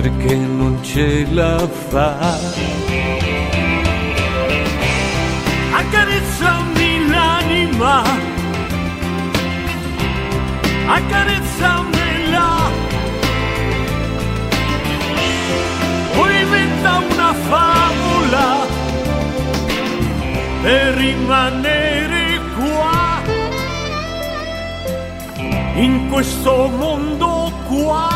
perché non ce la fa. Accarezzami l'anima, accarezzamela, poi inventa una favola per rimanere qua, in questo mondo qua.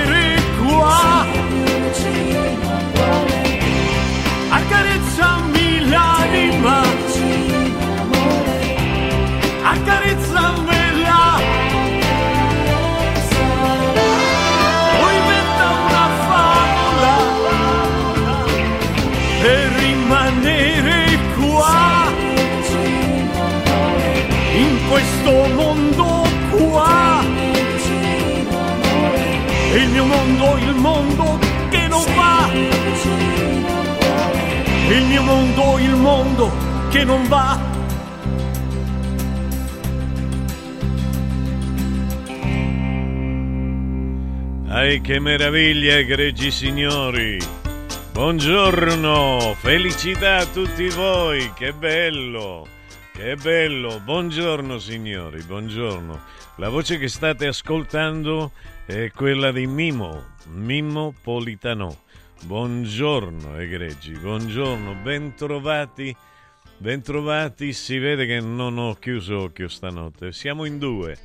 mondo, il mondo che non va. Ai che meraviglia, egregi signori! Buongiorno, felicità a tutti voi, che bello, che bello, buongiorno signori, buongiorno. La voce che state ascoltando è quella di Mimo, Mimmo Politano. Buongiorno egregi, buongiorno, bentrovati, bentrovati, si vede che non ho chiuso occhio stanotte, siamo in due.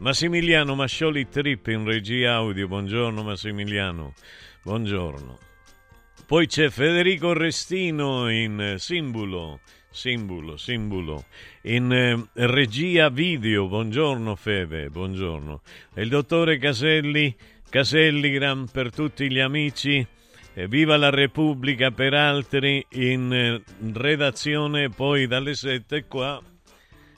Massimiliano Mascioli Trip in regia audio. Buongiorno Massimiliano. Buongiorno. Poi c'è Federico Restino in simbolo, simbolo, simbolo, in eh, regia video. Buongiorno Fede, buongiorno. E il dottore Caselli, Caselli Gran per tutti gli amici eh, Viva la Repubblica per altri in eh, redazione poi dalle 7 qua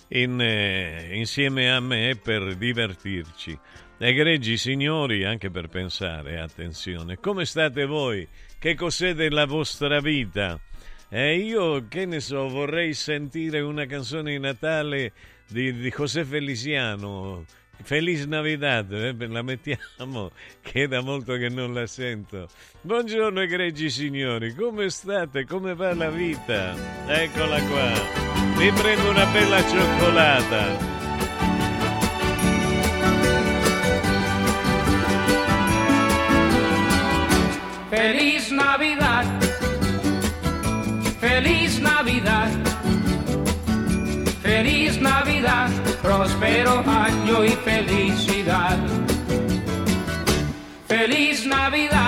in, eh, insieme a me per divertirci. Egregi signori, anche per pensare, attenzione, come state voi? Che cos'è della vostra vita? Eh, io, che ne so, vorrei sentire una canzone di Natale di, di José Feliciano. Feliz Navidad, eh, la mettiamo, che è da molto che non la sento. Buongiorno egregi signori, come state? Come va la vita? Eccola qua, mi prendo una bella cioccolata. Feliz feliz Navidad, próspero año y felicidad. Feliz Navidad,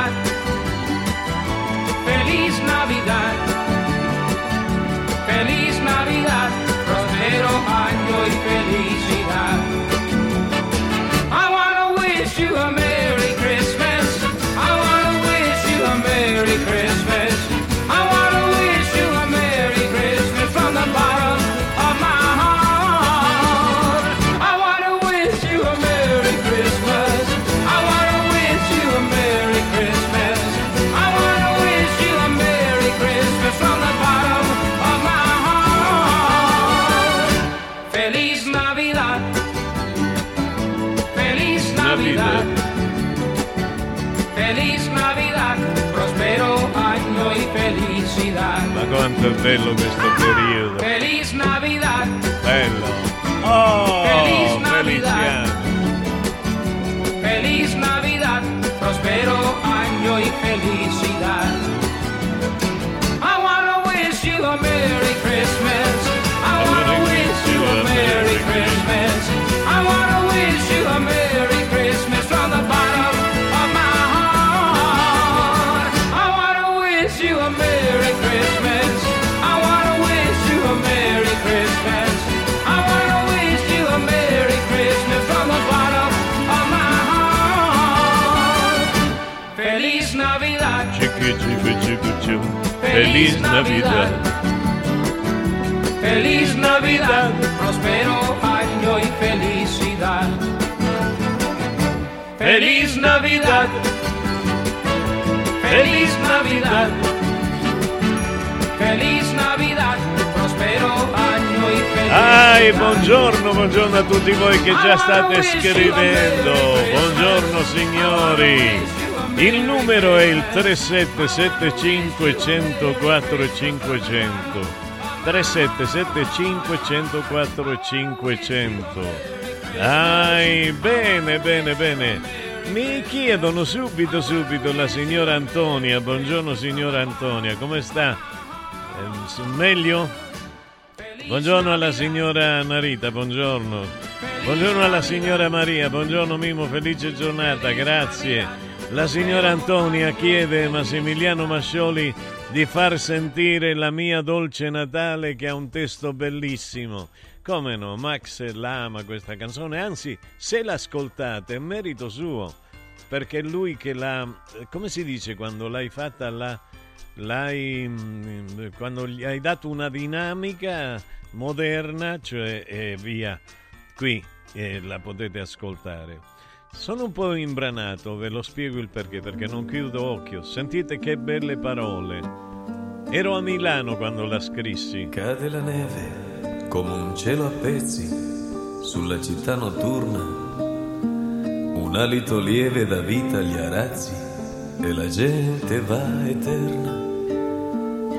Ma quanto è bello questo periodo! Feliz Navidad, Bello! Oh, Feliz Navidad. Feliciano! Feliz Navidad! Feliz Navidad, prospero año y felicidad. Feliz Navidad, feliz Navidad, feliz Navidad, prospero año y felicidad. Ai, buongiorno, buongiorno a tutti voi che già state scrivendo. Buongiorno signori. Il numero è il 3775 104 500. 3775 104 500. Ai, bene, bene, bene. Mi chiedono subito, subito la signora Antonia. Buongiorno signora Antonia, come sta? Eh, meglio? Buongiorno alla signora Narita, buongiorno. Buongiorno alla signora Maria, buongiorno Mimo, felice giornata, grazie. La signora Antonia chiede a Massimiliano Mascioli di far sentire la mia dolce Natale che ha un testo bellissimo. Come no, Max l'ama questa canzone, anzi se l'ascoltate è merito suo, perché è lui che l'ha, come si dice quando l'hai fatta la l'hai mm, quando gli hai dato una dinamica moderna, cioè e via, qui eh, la potete ascoltare. Sono un po' imbranato, ve lo spiego il perché, perché non chiudo occhio. Sentite che belle parole. Ero a Milano quando la scrissi. Cade la neve come un cielo a pezzi sulla città notturna, un alito lieve dà vita agli arazzi e la gente va eterna.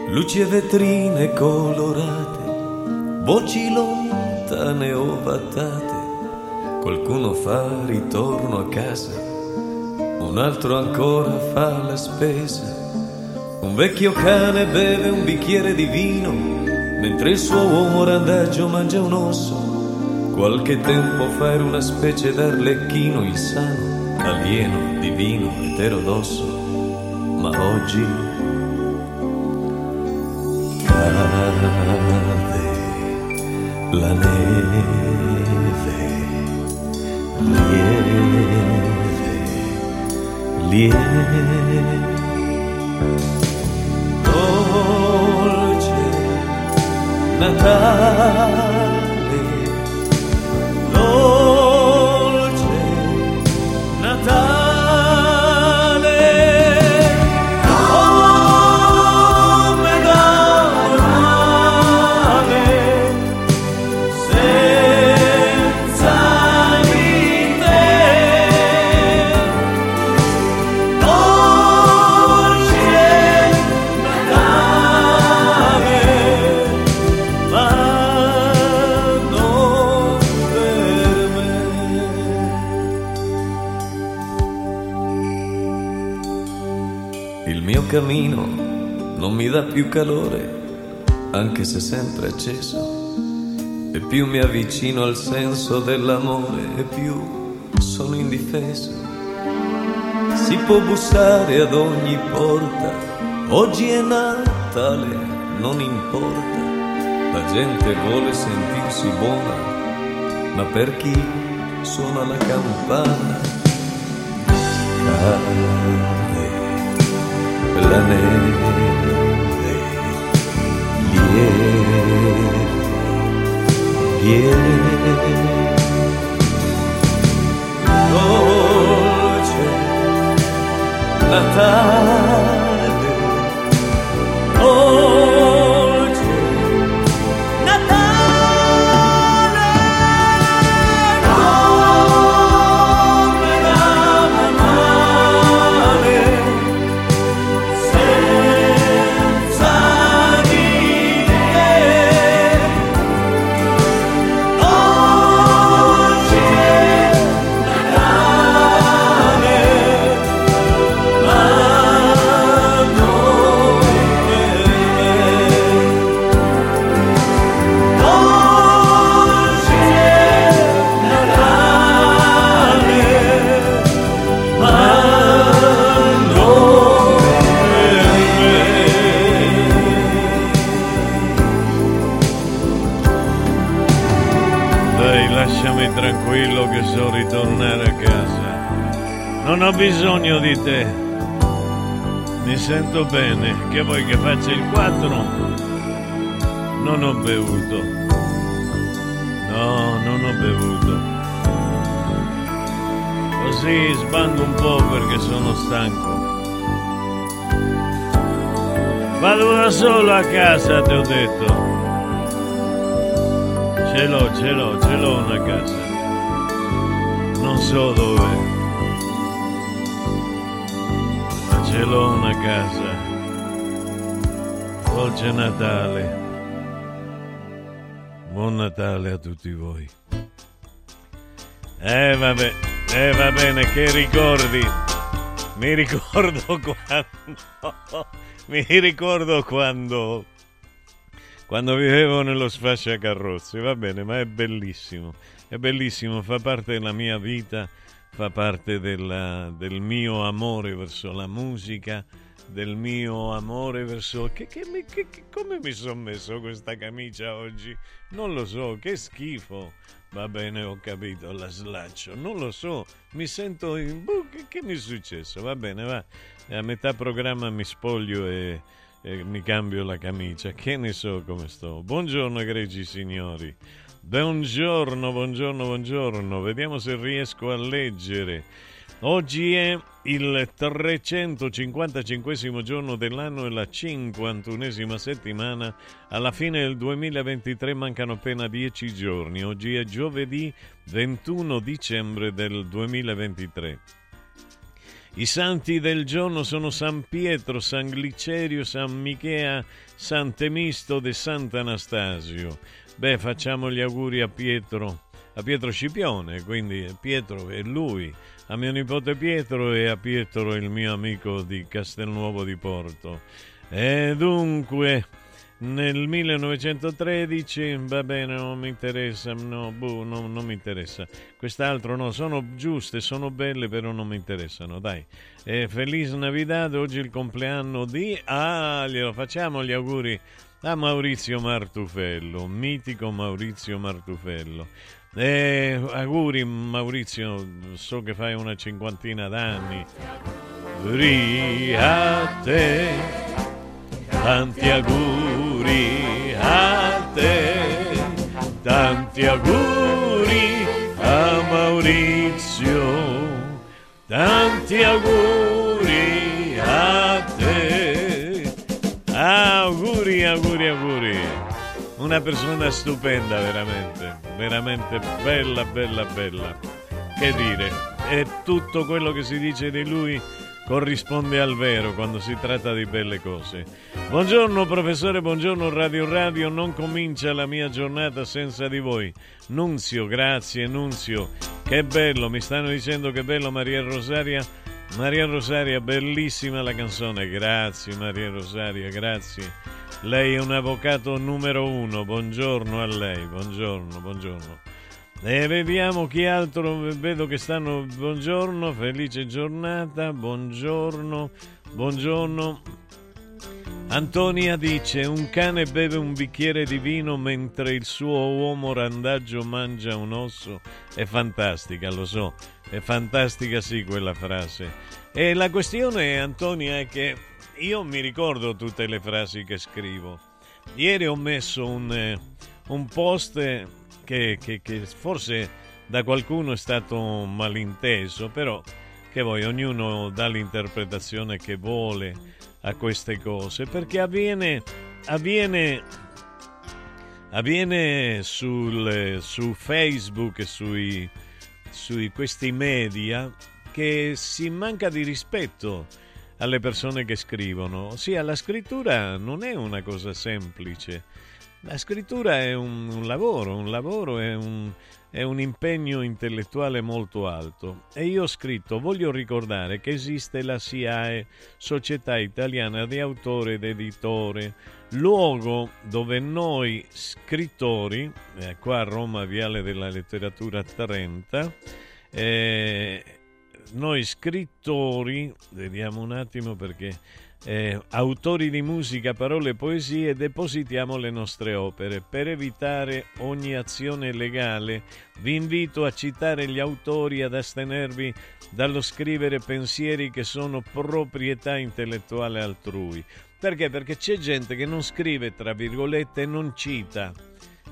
Luci e vetrine colorate, voci lontane ovatate, qualcuno fa ritorno a casa, un altro ancora fa la spesa. Un vecchio cane beve un bicchiere di vino, mentre il suo uomo randaggio mangia un osso. Qualche tempo fa era una specie d'arlecchino insano, alieno, divino, eterodosso. Ma oggi la neve, 莲叶连舟难渡 Il mio cammino non mi dà più calore, anche se sempre acceso. E più mi avvicino al senso dell'amore, e più sono indifeso. Si può bussare ad ogni porta, oggi è Natale, non importa. La gente vuole sentirsi buona, ma per chi suona la campana cade la neve, lieve, lieve. Dolce Natale, ritornare a casa. Non ho bisogno di te. Mi sento bene. Che vuoi che faccia il 4? Non ho bevuto. No, non ho bevuto. Così sbando un po' perché sono stanco. Vado da solo a casa, ti ho detto. Ce l'ho, ce l'ho, ce l'ho una casa. Non so dove. Ma ce l'ho una casa. Dolce Natale. Buon Natale a tutti voi. Eh vabbè, eh va bene, che ricordi. Mi ricordo quando... Mi ricordo quando quando vivevo nello sfasciacarrozze, va bene, ma è bellissimo, è bellissimo, fa parte della mia vita, fa parte della- del mio amore verso la musica, del mio amore verso... Che, che che- come mi sono messo questa camicia oggi? Non lo so, che schifo. Va bene, ho capito, la slaccio. Non lo so, mi sento... In... boh, che, che mi è successo? Va bene, va. A metà programma mi spoglio e e mi cambio la camicia. Che ne so come sto. Buongiorno, egregi signori. Buongiorno, buongiorno, buongiorno. Vediamo se riesco a leggere. Oggi è il 355 giorno dell'anno e la 51esima settimana. Alla fine del 2023 mancano appena 10 giorni. Oggi è giovedì 21 dicembre del 2023. I santi del giorno sono San Pietro, San Glicerio, San Michea, San Temisto e Sant'Anastasio. Beh, facciamo gli auguri a Pietro, a Pietro Scipione, quindi Pietro è lui, a mio nipote Pietro e a Pietro il mio amico di Castelnuovo di Porto. E dunque, nel 1913, va bene, non mi interessa, no, boh, no, non mi interessa. Quest'altro no, sono giuste, sono belle, però non mi interessano, dai. E Feliz Navidad, oggi il compleanno di... Ah, glielo facciamo gli auguri a Maurizio Martufello, mitico Maurizio Martufello. E auguri Maurizio, so che fai una cinquantina d'anni. auguri a te, tanti auguri a te, tanti auguri a Maurizio, tanti auguri a te, auguri, auguri, auguri. Una persona stupenda veramente, veramente bella, bella, bella. Che dire, e tutto quello che si dice di lui corrisponde al vero quando si tratta di belle cose. Buongiorno professore, buongiorno Radio Radio, non comincia la mia giornata senza di voi. Nunzio, grazie Nunzio, che bello, mi stanno dicendo che bello Maria Rosaria. Maria Rosaria, bellissima la canzone, grazie Maria Rosaria, grazie. Lei è un avvocato numero uno, buongiorno a lei, buongiorno, buongiorno. E vediamo chi altro, vedo che stanno, buongiorno, felice giornata, buongiorno, buongiorno. Antonia dice, un cane beve un bicchiere di vino mentre il suo uomo randaggio mangia un osso. È fantastica, lo so, è fantastica sì quella frase. E la questione, Antonia, è che io mi ricordo tutte le frasi che scrivo. Ieri ho messo un, eh, un post che, che, che, forse da qualcuno è stato malinteso, però che voi, ognuno dà l'interpretazione che vuole a queste cose, perché avviene, avviene, avviene sul, su Facebook e sui, sui questi media che si manca di rispetto alle persone che scrivono. Ossia, la scrittura non è una cosa semplice. La scrittura è un, un lavoro, un lavoro è un, è un impegno intellettuale molto alto. E io ho scritto, voglio ricordare che esiste la SIAE, Società Italiana di Autore ed Editore, luogo dove noi scrittori, eh, qua a Roma, Viale della Letteratura 30, eh, noi scrittori, vediamo un attimo perché eh, autori di musica, parole e poesie, depositiamo le nostre opere. Per evitare ogni azione legale, vi invito a citare gli autori ad astenervi dallo scrivere pensieri che sono proprietà intellettuale altrui. Perché? Perché c'è gente che non scrive, tra virgolette, e non cita.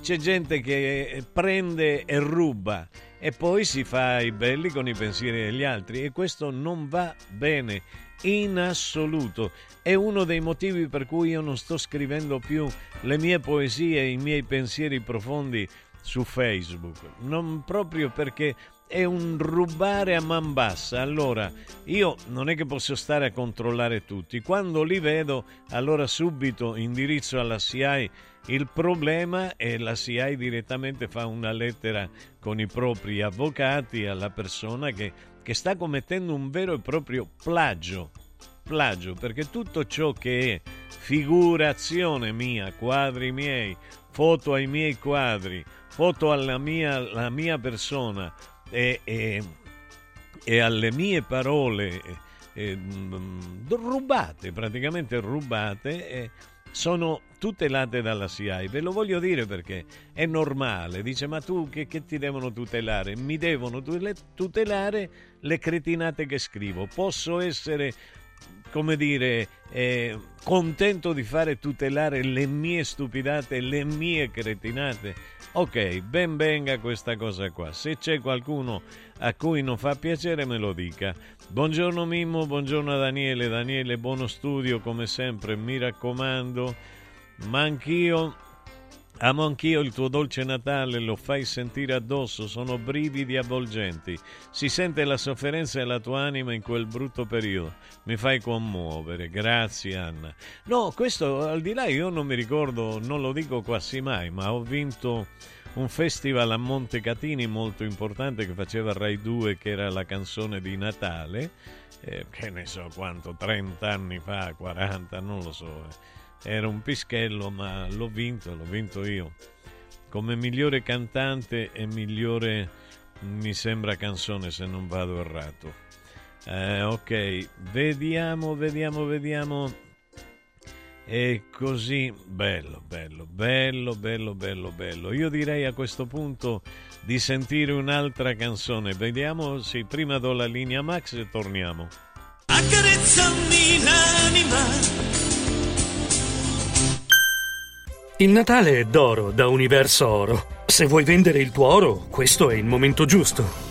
C'è gente che prende e ruba e poi si fa i belli con i pensieri degli altri e questo non va bene in assoluto. È uno dei motivi per cui io non sto scrivendo più le mie poesie, i miei pensieri profondi su Facebook, non proprio perché è un rubare a man bassa. Allora, io non è che posso stare a controllare tutti. Quando li vedo, allora subito indirizzo alla CI il problema e la CI direttamente fa una lettera con i propri avvocati alla persona che, che sta commettendo un vero e proprio plagio. Plagio, perché tutto ciò che è figurazione mia, quadri miei, foto ai miei quadri, foto alla mia, mia persona e, e, e, alle mie parole eh, rubate, praticamente rubate, sono tutelate dalla SIAI. Ve lo voglio dire perché è normale. Dice, ma tu che, che ti devono tutelare? Mi devono tutelare le cretinate che scrivo. Posso essere come dire, eh, contento di fare tutelare le mie stupidate, le mie cretinate. Ok, ben venga questa cosa qua. Se c'è qualcuno a cui non fa piacere me lo dica. Buongiorno Mimmo, buongiorno Daniele. Daniele, buono studio come sempre, mi raccomando. Ma anch'io Amo anch'io il tuo dolce Natale, lo fai sentire addosso, sono brividi avvolgenti. Si sente la sofferenza della tua anima in quel brutto periodo. Mi fai commuovere, grazie Anna. No, questo al di là io non mi ricordo, non lo dico quasi mai, ma ho vinto un festival a Montecatini molto importante che faceva Rai 2, che era la canzone di Natale, eh, che ne so quanto, 30 anni fa, 40, non lo so. Era un pischello, ma l'ho vinto, l'ho vinto io. Come migliore cantante e migliore, mi sembra, canzone se non vado errato. Eh, ok, vediamo, vediamo, vediamo. E così, bello, bello, bello, bello, bello, bello. Io direi a questo punto di sentire un'altra canzone. Vediamo, sì, prima do la linea Max e torniamo. Accarezza accarezzami l'anima. Il Natale è d'oro da Universo Oro. Se vuoi vendere il tuo oro, questo è il momento giusto.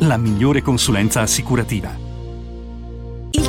la migliore consulenza assicurativa. Il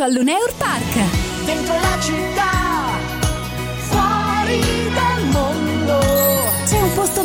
all'Uneur Park! Dentro la città,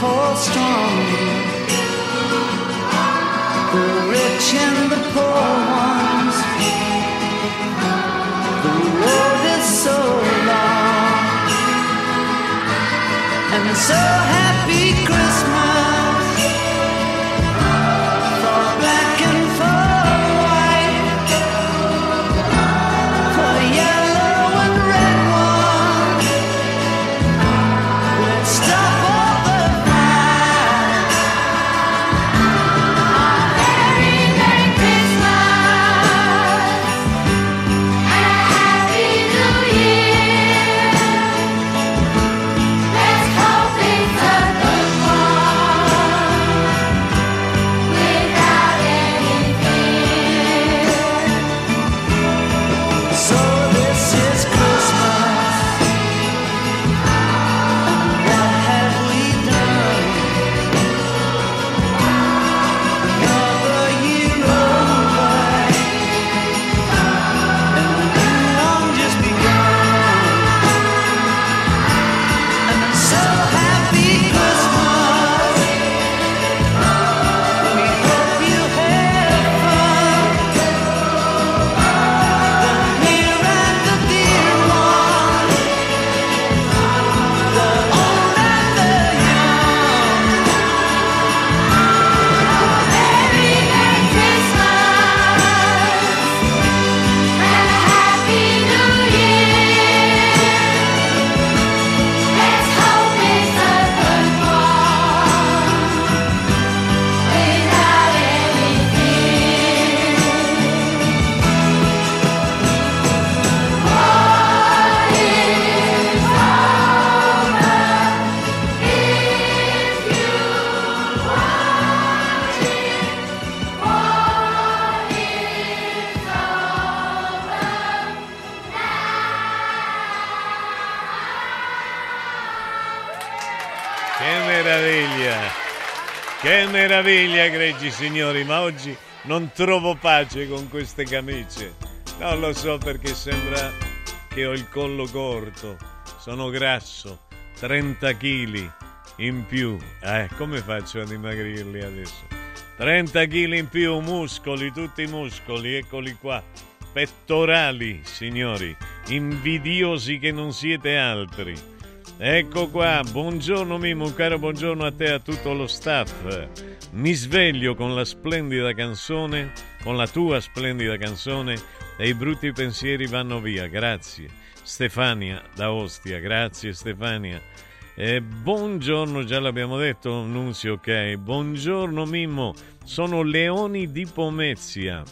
fall strongly. The rich and the poor ones. The road is so long, and so. Meraviglia, egregi signori, ma oggi non trovo pace con queste camicie. Non lo so perché sembra che ho il collo corto, sono grasso, 30 kg in più. Eh, come faccio a dimagrirli adesso? 30 kg in più, muscoli, tutti i muscoli, eccoli qua. Pettorali, signori, invidiosi che non siete altri. Ecco qua, buongiorno Mimo, caro buongiorno a te e a tutto lo staff. Mi sveglio con la splendida canzone, con la tua splendida canzone e i brutti pensieri vanno via. Grazie. Stefania da Ostia, grazie Stefania. E buongiorno, già l'abbiamo detto, Nunzio, ok. Buongiorno Mimmo, sono Leoni di Pomezia.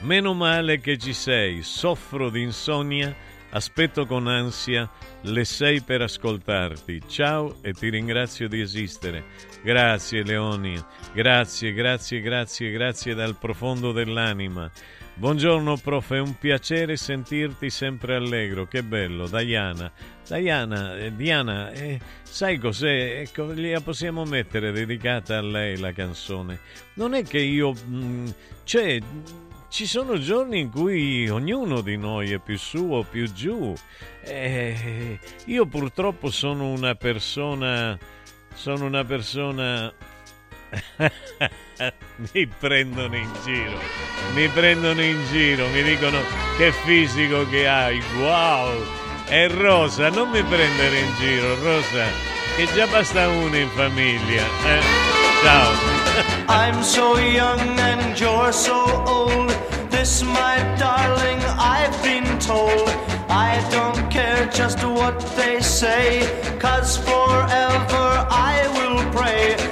Meno male che ci sei, soffro di insonnia, aspetto con ansia le sei per ascoltarti. Ciao e ti ringrazio di esistere. Grazie Leoni, grazie, grazie, grazie, grazie dal profondo dell'anima. Buongiorno prof, è un piacere sentirti sempre allegro, che bello, Diana. Diana, eh, Diana, eh, sai cos'è? Ecco, gliela possiamo mettere dedicata a lei la canzone. Non è che io... mm, cioè, ci sono giorni in cui ognuno di noi è più su o più giù. Eh, io purtroppo sono una persona. Sono una persona. mi prendono in giro, mi prendono in giro, mi dicono che fisico che hai, wow! E Rosa, non mi prendere in giro, Rosa, che già basta uno in famiglia. eh. Ciao. I'm so young and you're so old. This, my darling, I've been told. I don't care just what they say, cause forever I will pray.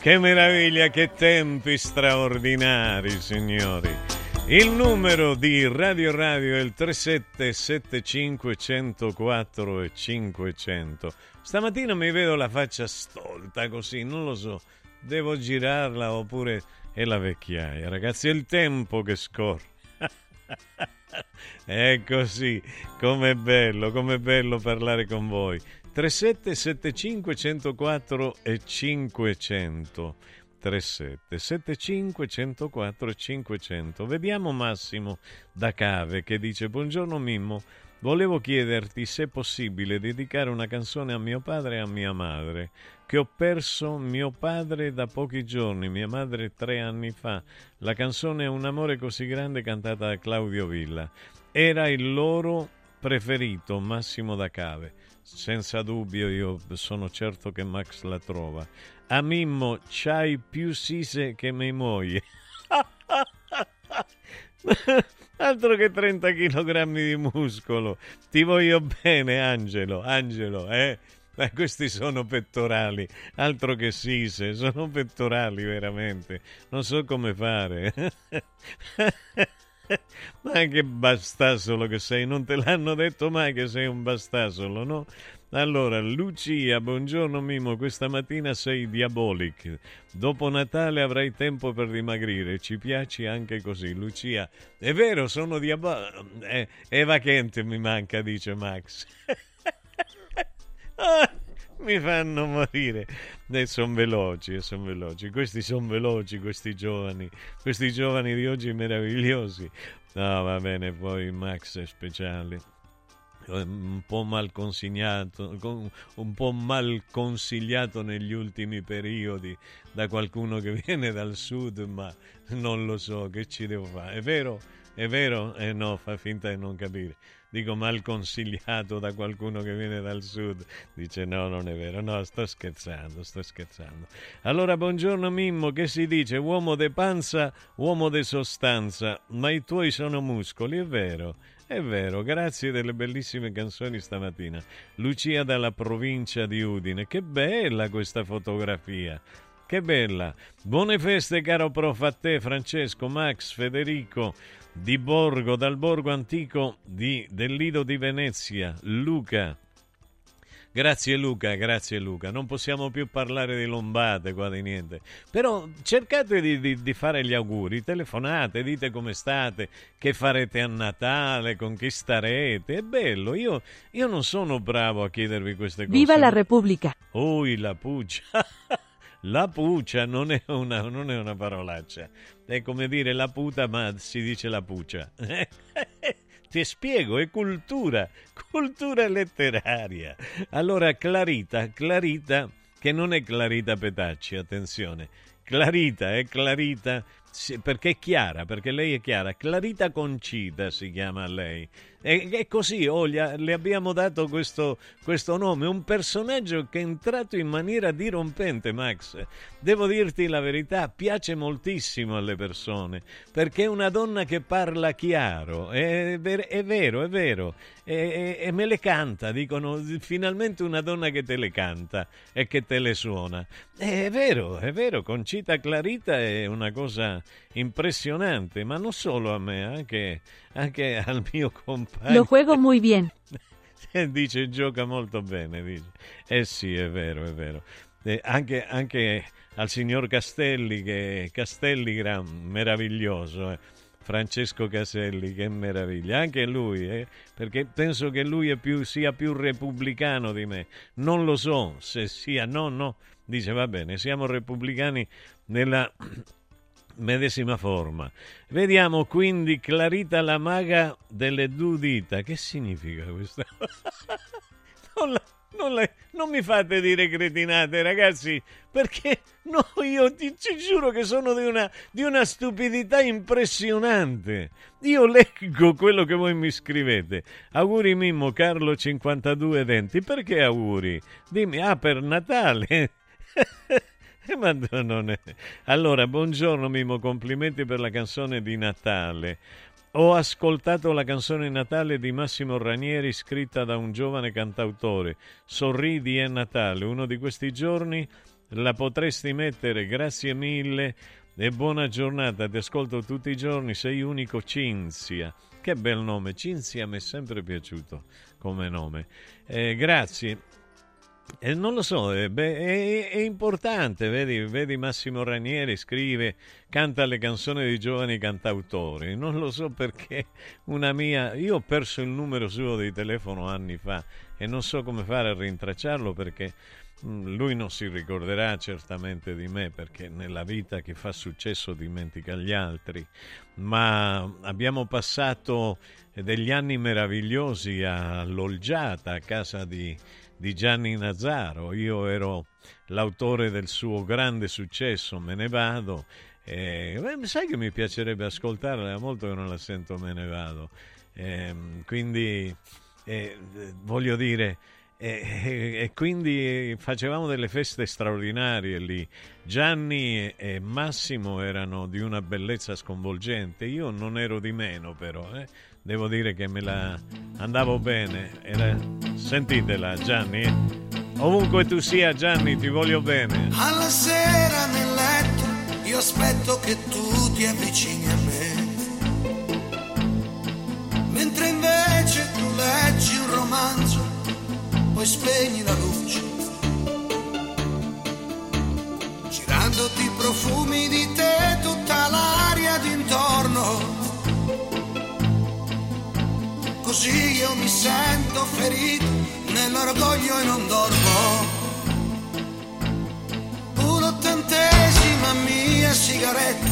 Che meraviglia, che tempi straordinari, signori. Il numero di Radio Radio è il 3775 104 e 500. Stamattina mi vedo la faccia stolta così, non lo so, devo girarla oppure è la vecchiaia. Ragazzi, è il tempo che scorre. È così, com'è bello, com'è bello parlare con voi. 3775 104 e 500. 3775 104 e 500. Vediamo Massimo da Cave che dice Buongiorno Mimmo, volevo chiederti se è possibile dedicare una canzone a mio padre e a mia madre, che ho perso mio padre da pochi giorni, mia madre tre anni fa. La canzone è Un amore così grande cantata da Claudio Villa. Era il loro preferito, Massimo da Cave. Senza dubbio io sono certo che Max la trova. A Mimmo c'hai più sise che mia moglie. Altro che 30 kg di muscolo. Ti voglio bene, Angelo. Angelo, eh? Eh, questi sono pettorali, altro che sise, sono pettorali veramente. Non so come fare. Ma che bastasolo che sei, non te l'hanno detto mai che sei un bastasolo, no? Allora, Lucia, buongiorno Mimo, questa mattina sei diabolic. Dopo Natale avrai tempo per dimagrire, ci piaci anche così. Lucia, è vero, sono diabolico. Eh, Eva Kent mi manca, dice Max. Ah, mi fanno morire. E sono veloci, sono veloci. Questi sono veloci, questi giovani. Questi giovani di oggi meravigliosi. No, va bene, poi Max è speciale. Un po' mal consigliato, con- un po' mal consigliato negli ultimi periodi da qualcuno che viene dal sud, ma non lo so, che ci devo fare? È vero? È vero? Eh no, fa finta di non capire. Dico mal consigliato da qualcuno che viene dal sud. Dice no, non è vero. No, sto scherzando, sto scherzando. Allora, buongiorno Mimmo, che si dice? Uomo de panza, uomo de sostanza, ma i tuoi sono muscoli, è vero. È vero, grazie delle bellissime canzoni stamattina. Lucia dalla provincia di Udine. Che bella questa fotografia. Che bella. Buone feste, caro prof, a te, Francesco, Max, Federico, di Borgo, dal Borgo Antico di, del Lido di Venezia, Luca. Grazie Luca, grazie Luca. Non possiamo più parlare di lombate qua di niente. Però cercate di, di- di fare gli auguri, telefonate, dite come state, che farete a Natale, con chi starete. È bello, io, io non sono bravo a chiedervi queste cose. Viva la Repubblica! Ui, la puccia. La puccia non è, una, non è una parolaccia. È come dire la puta, ma si dice la puccia. Ti spiego, è cultura, cultura letteraria. Allora, Clarita, Clarita, che non è Clarita Petacci, attenzione. Clarita è Clarita perché è chiara, perché lei è chiara. Clarita Concita si chiama lei. E, e così oh, le abbiamo dato questo, questo nome, un personaggio che è entrato in maniera dirompente, Max. Devo dirti la verità, piace moltissimo alle persone, perché è una donna che parla chiaro, è, ver- è vero, è vero, e, e- e me le canta, dicono finalmente una donna che te le canta e che te le suona. È vero, è vero, Concita Clarita è una cosa impressionante, ma non solo a me, anche, anche al mio compagno. Lo juego muy bien. dice gioca molto bene, dice. Eh sì, è vero, è vero. Eh, anche, anche al signor Castelli, che Castelli gran meraviglioso, eh. Francesco Caselli, che meraviglia, anche lui, eh, perché penso che lui è più- sia più repubblicano di me. Non lo so se sia, no, no, dice va bene, siamo repubblicani nella medesima forma. Vediamo quindi Clarita la maga delle due dita. Che significa questo? non, la, non, le- non mi fate dire cretinate, ragazzi, perché no, io ti, ci giuro che sono di una, di una stupidità impressionante. Io leggo quello che voi mi scrivete. Auguri Mimmo, Carlo 52 denti. Perché auguri? Dimmi, ah, per Natale. Ma non è- Allora, buongiorno Mimo, complimenti per la canzone di Natale. Ho ascoltato la canzone Natale di Massimo Ranieri scritta da un giovane cantautore. Sorridi è Natale. Uno di questi giorni la potresti mettere. Grazie mille e buona giornata. Ti ascolto tutti i giorni. Sei unico Cinzia. Che bel nome. Cinzia mi è sempre piaciuto come nome. Eh, grazie. Eh, non lo so, eh, beh, è, è importante, vedi, vedi Massimo Ranieri scrive, canta le canzoni di giovani cantautori, non lo so perché una mia, io ho perso il numero suo di telefono anni fa e non so come fare a rintracciarlo perché mm, lui non si ricorderà certamente di me perché nella vita che fa successo dimentica gli altri, ma abbiamo passato degli anni meravigliosi all'Olgiata, a casa di di Gianni Nazzaro. Io ero l'autore del suo grande successo, Me ne vado. E, beh, sai che mi piacerebbe ascoltarla, da molto che non la sento, Me ne vado. Ehm, quindi eh, voglio dire, e, e quindi facevamo delle feste straordinarie lì. Gianni e Massimo erano di una bellezza sconvolgente. Io non ero di meno, però, eh. Devo dire che me la andavo bene. Era... Sentitela, Gianni. Ovunque tu sia, Gianni, ti voglio bene. Alla sera nel letto io aspetto che tu ti avvicini a me. Mentre invece tu leggi un romanzo, poi spegni la luce. Girandoti i profumi di te, tutta l'aria d'intorno. Così io mi sento ferito nell'orgoglio e non dormo. Un'ottantesima mia sigaretta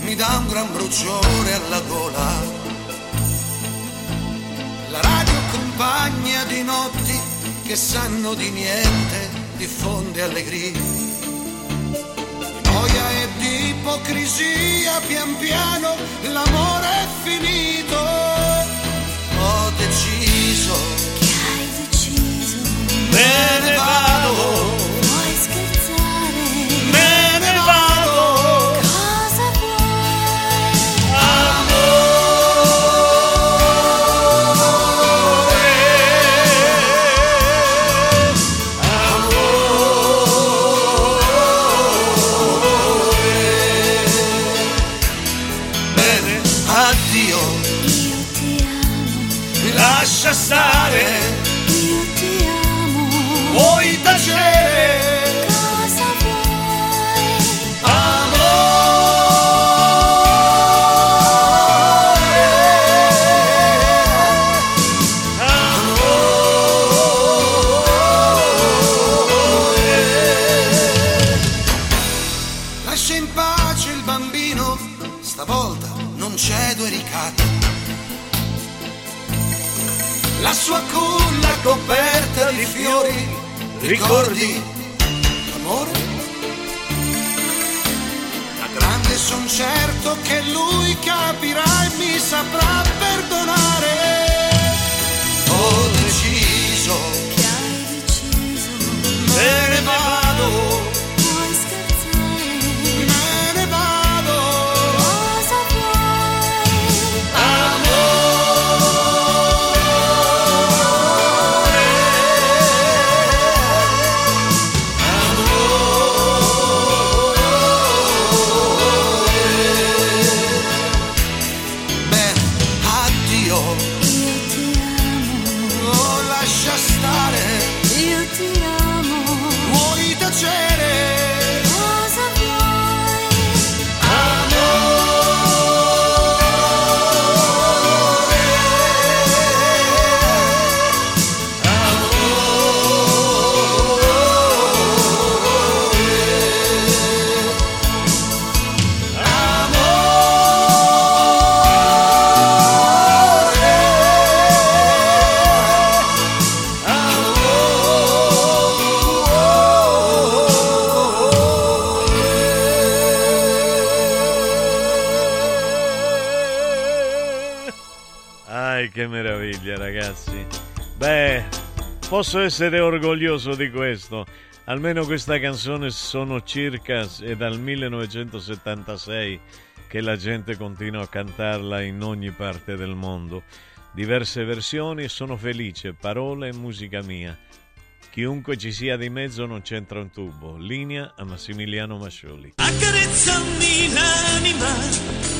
mi dà un gran bruciore alla gola. La radio compagna di notti che sanno di niente, diffonde allegria. Noia e di ipocrisia, pian piano l'amore è finito. Deciso. Che hai deciso? Me ne vado. Fiori, ricordi l'amore? Da grande son certo che lui capirà e mi saprà posso essere orgoglioso di questo. Almeno questa canzone sono circa è dal 1976 che la gente continua a cantarla in ogni parte del mondo. Diverse versioni sono felice, parole e musica mia. Chiunque ci sia di mezzo non c'entra un tubo. Linea a Massimiliano Mascioli. Accarezzami l'anima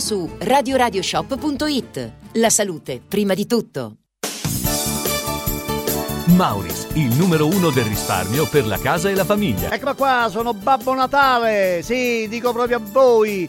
su radioradioshop.it. La salute, prima di tutto. Mauris, il numero uno del risparmio per la casa e la famiglia. Eccola qua, sono Babbo Natale. Sì, dico proprio a voi.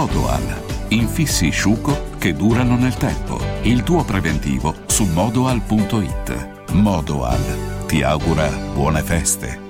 Modoal. Infissi sciuco che durano nel tempo. Il tuo preventivo su modoal.it. Modoal ti augura buone feste.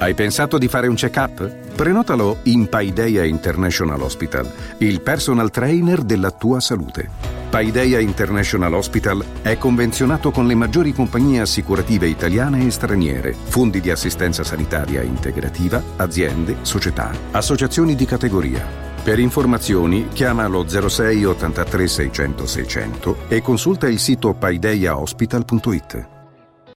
Hai pensato di fare un check-up? Prenotalo in Paideia International Hospital, il personal trainer della tua salute. Paideia International Hospital è convenzionato con le maggiori compagnie assicurative italiane e straniere, fondi di assistenza sanitaria integrativa, aziende, società, associazioni di categoria. Per informazioni chiama lo 06 83 600 600 e consulta il sito paideiahospital.it.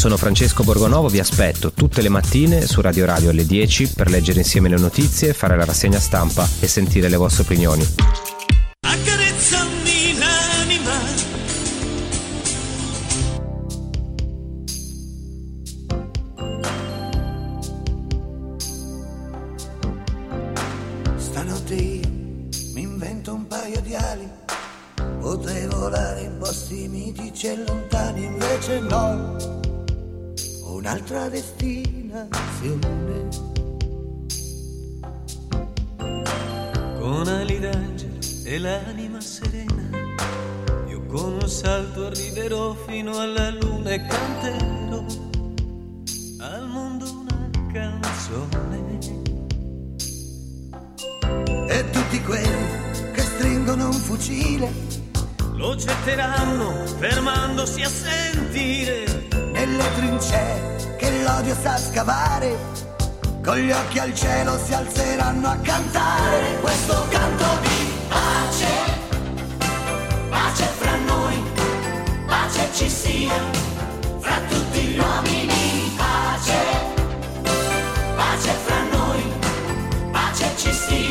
Sono Francesco Borgonovo, vi aspetto tutte le mattine su Radio Radio alle 10 per leggere insieme le notizie, fare la rassegna stampa e sentire le vostre opinioni. Accarezzami l'anima Stanotte mi invento un paio di ali, potrei volare in posti mitici e lontani, invece no. Un'altra destinazione. Con ali d'angelo e l'anima serena, io con un salto arriverò fino alla luna e canterò al mondo una canzone. E tutti quelli che stringono un fucile Lo getteranno fermandosi a sentire nelle trincee che l'odio sa scavare, con gli occhi al cielo si alzeranno a cantare questo canto di pace, pace fra noi, pace ci sia, fra tutti gli uomini, pace, pace fra noi, pace ci sia,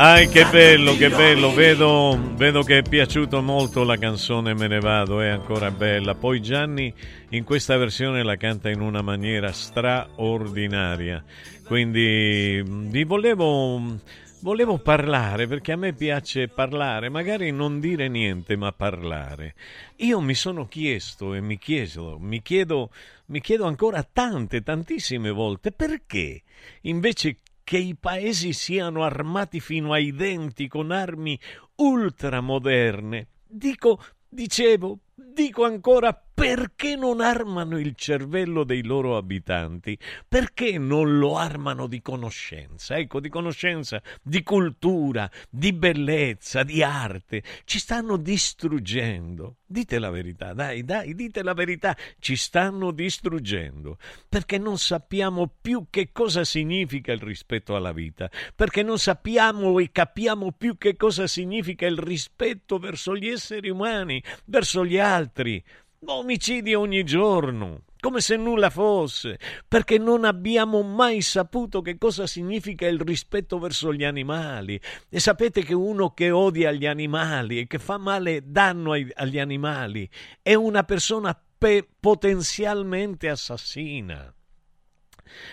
Ah, che bello, che bello, vedo, vedo che è piaciuto molto la canzone Me ne vado, è ancora bella. Poi Gianni in questa versione la canta in una maniera straordinaria. Quindi vi volevo, volevo parlare perché a me piace parlare, magari non dire niente, ma parlare. Io mi sono chiesto e mi chiedo, mi chiedo, mi chiedo ancora tante, tantissime volte perché invece che i paesi siano armati fino ai denti con armi ultramoderne. Dico, dicevo, dico ancora perché non armano il cervello dei loro abitanti? Perché non lo armano di conoscenza? Ecco, di conoscenza, di cultura, di bellezza, di arte. Ci stanno distruggendo. Dite la verità, dai, dai, dite la verità. Ci stanno distruggendo. Perché non sappiamo più che cosa significa il rispetto alla vita. Perché non sappiamo e capiamo più che cosa significa il rispetto verso gli esseri umani, verso gli altri omicidi ogni giorno, come se nulla fosse, perché non abbiamo mai saputo che cosa significa il rispetto verso gli animali. E sapete che uno che odia gli animali e che fa male danno ai- agli animali è una persona pe- potenzialmente assassina.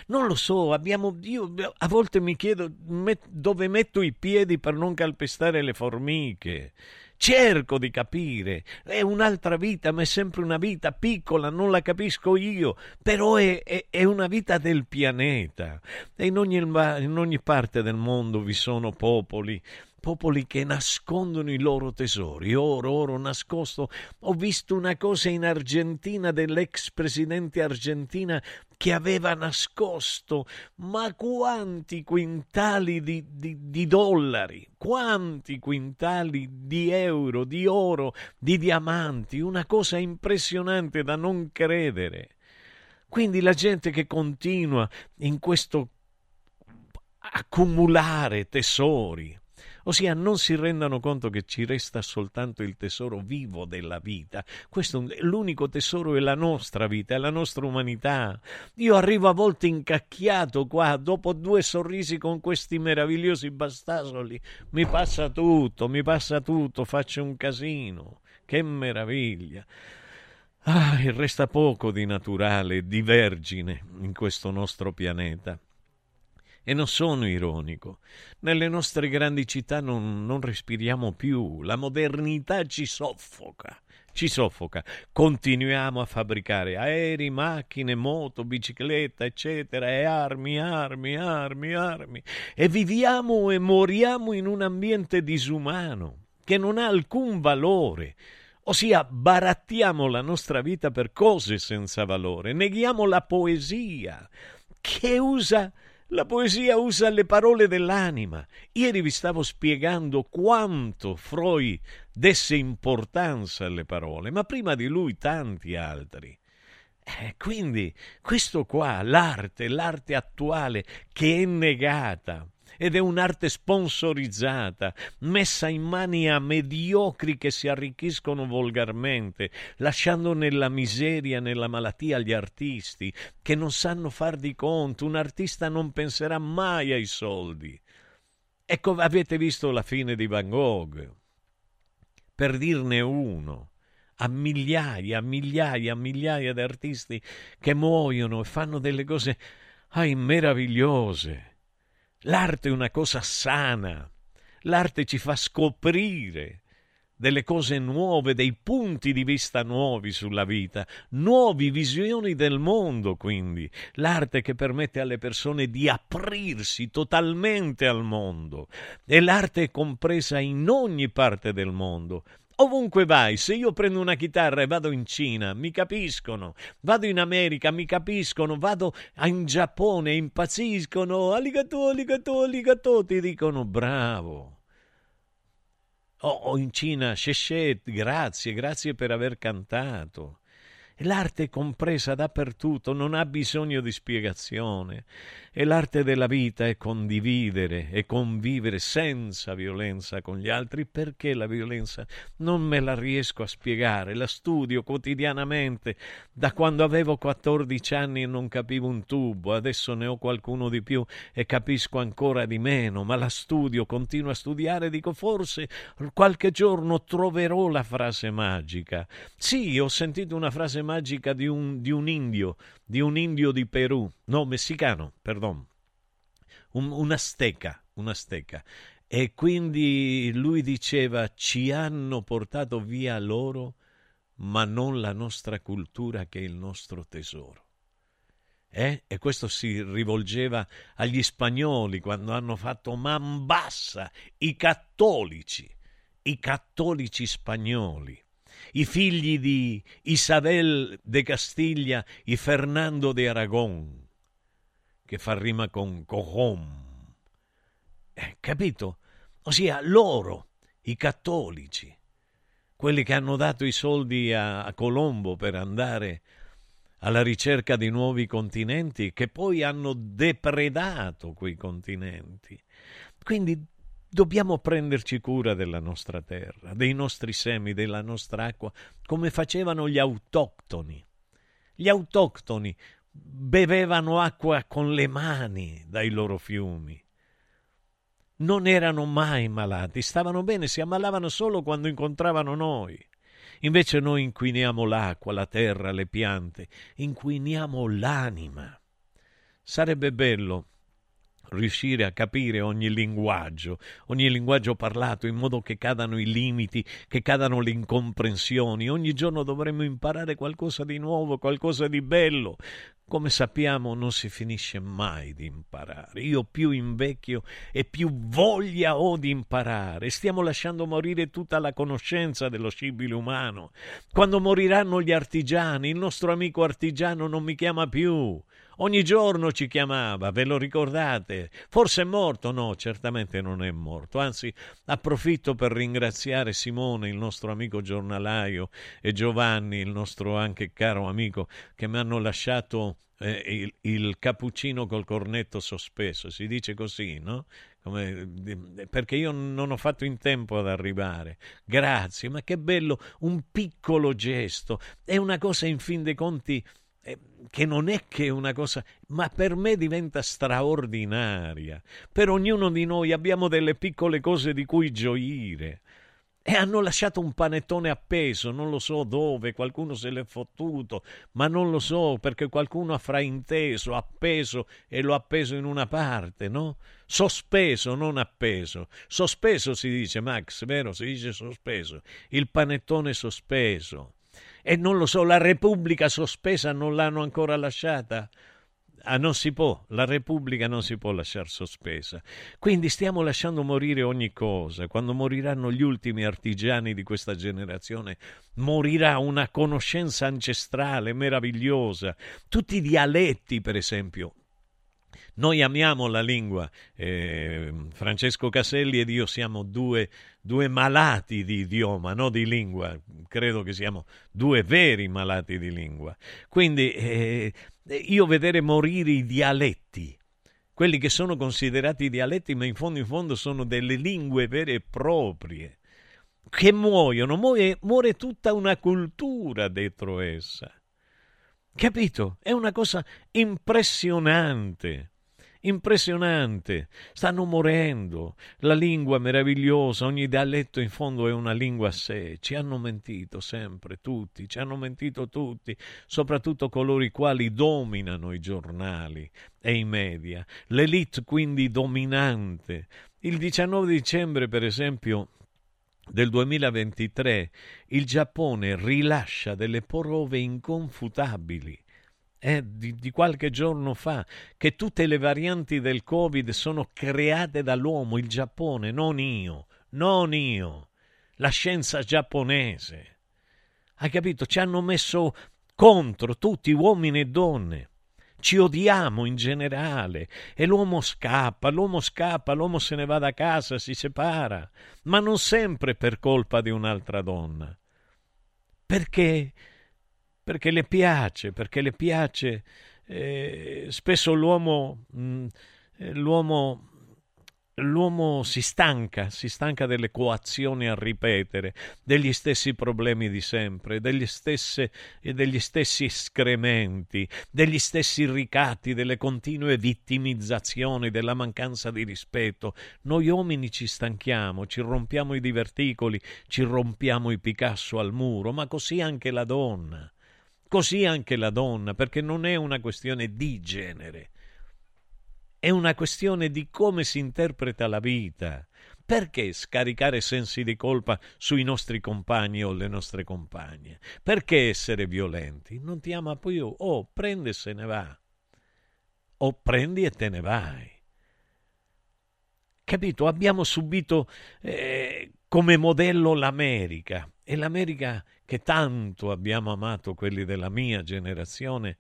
Non lo so, abbiamo, io a volte mi chiedo met- dove metto i piedi per non calpestare le formiche. Cerco di capire, è un'altra vita, ma è sempre una vita piccola, non la capisco io, però è, è- è una vita del pianeta. E in ogni, in ogni parte del mondo vi sono popoli, popoli che nascondono i loro tesori, oro, oro nascosto. Ho visto una cosa in Argentina dell'ex presidente argentina che aveva nascosto, ma quanti quintali di, di- di dollari, quanti quintali di euro, di oro, di diamanti, una cosa impressionante da non credere. Quindi la gente che continua in questo accumulare tesori, ossia non si rendano conto che ci resta soltanto il tesoro vivo della vita. Questo è l'unico tesoro è la nostra vita, è la nostra umanità. Io arrivo a volte incacchiato qua, dopo due sorrisi con questi meravigliosi bastasoli, mi passa tutto, mi passa tutto, faccio un casino. Che meraviglia! Ah, e resta poco di naturale, di vergine in questo nostro pianeta. E non sono ironico. Nelle nostre grandi città non, non respiriamo più. La modernità ci soffoca. Ci soffoca. Continuiamo a fabbricare aerei, macchine, moto, bicicletta, eccetera, e armi, armi, armi, armi. E viviamo e moriamo in un ambiente disumano che non ha alcun valore. Ossia, barattiamo la nostra vita per cose senza valore, neghiamo la poesia che usa la poesia usa le parole dell'anima. Ieri vi stavo spiegando quanto Freud desse importanza alle parole, ma prima di lui tanti altri. Eh, quindi questo qua, l'arte, l'arte attuale che è negata ed è un'arte sponsorizzata, messa in mani a mediocri che si arricchiscono volgarmente, lasciando nella miseria, nella malattia gli artisti che non sanno far di conto. Un artista non penserà mai ai soldi. Ecco, avete visto la fine di Van Gogh, per dirne uno, a migliaia, a migliaia, a migliaia di artisti che muoiono e fanno delle cose ai, meravigliose. L'arte è una cosa sana, l'arte ci fa scoprire delle cose nuove, dei punti di vista nuovi sulla vita, nuove visioni del mondo, quindi. L'arte che permette alle persone di aprirsi totalmente al mondo. E l'arte è compresa in ogni parte del mondo. Ovunque vai, se io prendo una chitarra e vado in Cina, mi capiscono. Vado in America, mi capiscono. Vado in Giappone, impazziscono. Aligato, aligato, aligato, ti dicono bravo. O, o in Cina, Sheshet, grazie, grazie per aver cantato. L'arte è compresa dappertutto, non ha bisogno di spiegazione. E l'arte della vita è condividere e convivere senza violenza con gli altri, perché la violenza non me la riesco a spiegare, la studio quotidianamente da quando avevo 14 anni e non capivo un tubo, adesso ne ho qualcuno di più e capisco ancora di meno, ma la studio, continuo a studiare, dico forse qualche giorno troverò la frase magica. Sì, ho sentito una frase magica di un, di un indio, di un indio di Perù, no, messicano, perdon, un, un azteca, un azteca. E quindi lui diceva, ci hanno portato via loro, ma non la nostra cultura che è il nostro tesoro. Eh? E questo si rivolgeva agli spagnoli quando hanno fatto man bassa, i cattolici, i cattolici spagnoli i figli di Isabel de Castiglia e Fernando de Aragon, che fa rima con Cojon. Eh, capito? Ossia, loro, i cattolici, quelli che hanno dato i soldi a, a Colombo per andare alla ricerca di nuovi continenti, che poi hanno depredato quei continenti. Quindi Dobbiamo prenderci cura della nostra terra, dei nostri semi, della nostra acqua, come facevano gli autoctoni. Gli autoctoni bevevano acqua con le mani dai loro fiumi. Non erano mai malati, stavano bene, si ammalavano solo quando incontravano noi. Invece noi inquiniamo l'acqua, la terra, le piante, inquiniamo l'anima. Sarebbe bello riuscire a capire ogni linguaggio, ogni linguaggio parlato in modo che cadano i limiti, che cadano le incomprensioni. Ogni giorno dovremmo imparare qualcosa di nuovo, qualcosa di bello. Come sappiamo non si finisce mai di imparare. Io più invecchio e più voglia ho di imparare. Stiamo lasciando morire tutta la conoscenza dello scibile umano. Quando moriranno gli artigiani, il nostro amico artigiano non mi chiama più. Ogni giorno ci chiamava, ve lo ricordate? Forse è morto? No, certamente non è morto. Anzi, approfitto per ringraziare Simone, il nostro amico giornalaio, e Giovanni, il nostro anche caro amico, che mi hanno lasciato eh, il, il cappuccino col cornetto sospeso. Si dice così, no? Come, perché io non ho fatto in tempo ad arrivare. Grazie, ma che bello, un piccolo gesto. È una cosa in fin dei conti eh, che non è che una cosa, ma per me diventa straordinaria. Per ognuno di noi abbiamo delle piccole cose di cui gioire. E hanno lasciato un panettone appeso, non lo so dove, qualcuno se l'è fottuto, ma non lo so perché qualcuno ha frainteso, appeso e lo ha appeso in una parte, no? Sospeso, non appeso. Sospeso si dice, Max, vero? Si dice sospeso. Il panettone sospeso e non lo so, la Repubblica sospesa non l'hanno ancora lasciata. Ah, non si può, la Repubblica non si può lasciare sospesa. Quindi stiamo lasciando morire ogni cosa. Quando moriranno gli ultimi artigiani di questa generazione, morirà una conoscenza ancestrale meravigliosa. Tutti i dialetti, per esempio, noi amiamo la lingua, eh, Francesco Caselli ed io siamo due, due malati di idioma, no di lingua, credo che siamo due veri malati di lingua. Quindi eh, io vedere morire i dialetti, quelli che sono considerati dialetti, ma in fondo in fondo sono delle lingue vere e proprie, che muoiono, muore, muore tutta una cultura dentro essa. Capito? È una cosa impressionante Impressionante, stanno morendo. La lingua meravigliosa, ogni dialetto in fondo è una lingua a sé. Ci hanno mentito sempre tutti, ci hanno mentito tutti, soprattutto coloro i quali dominano i giornali e i media. L'elite quindi dominante. Il 19 dicembre, per esempio, del 2023 il Giappone rilascia delle prove inconfutabili eh, di, di, qualche giorno fa che tutte le varianti del Covid sono create dall'uomo, il Giappone, non io, non io, la scienza giapponese. Hai capito? Ci hanno messo contro tutti, uomini e donne. Ci odiamo in generale e l'uomo scappa, l'uomo scappa, l'uomo se ne va da casa, si separa, ma non sempre per colpa di un'altra donna. Perché? Perché le piace, perché le piace. Eh, spesso l'uomo, mh, mm, eh, l'uomo L'uomo si stanca, si stanca delle coazioni a ripetere, degli stessi problemi di sempre, degli, stesse, degli stessi escrementi, degli stessi ricatti, delle continue vittimizzazioni, della mancanza di rispetto. Noi uomini ci stanchiamo, ci rompiamo i diverticoli, ci rompiamo i Picasso al muro, ma così anche la donna. Così anche la donna, perché non è una questione di genere è una questione di come si interpreta la vita. Perché scaricare sensi di colpa sui nostri compagni o le nostre compagne? Perché essere violenti? Non ti ama più? Oh, prende e se ne va. O prendi e te ne vai. Capito? Abbiamo subito eh, come modello l'America e l'America che tanto abbiamo amato quelli della mia generazione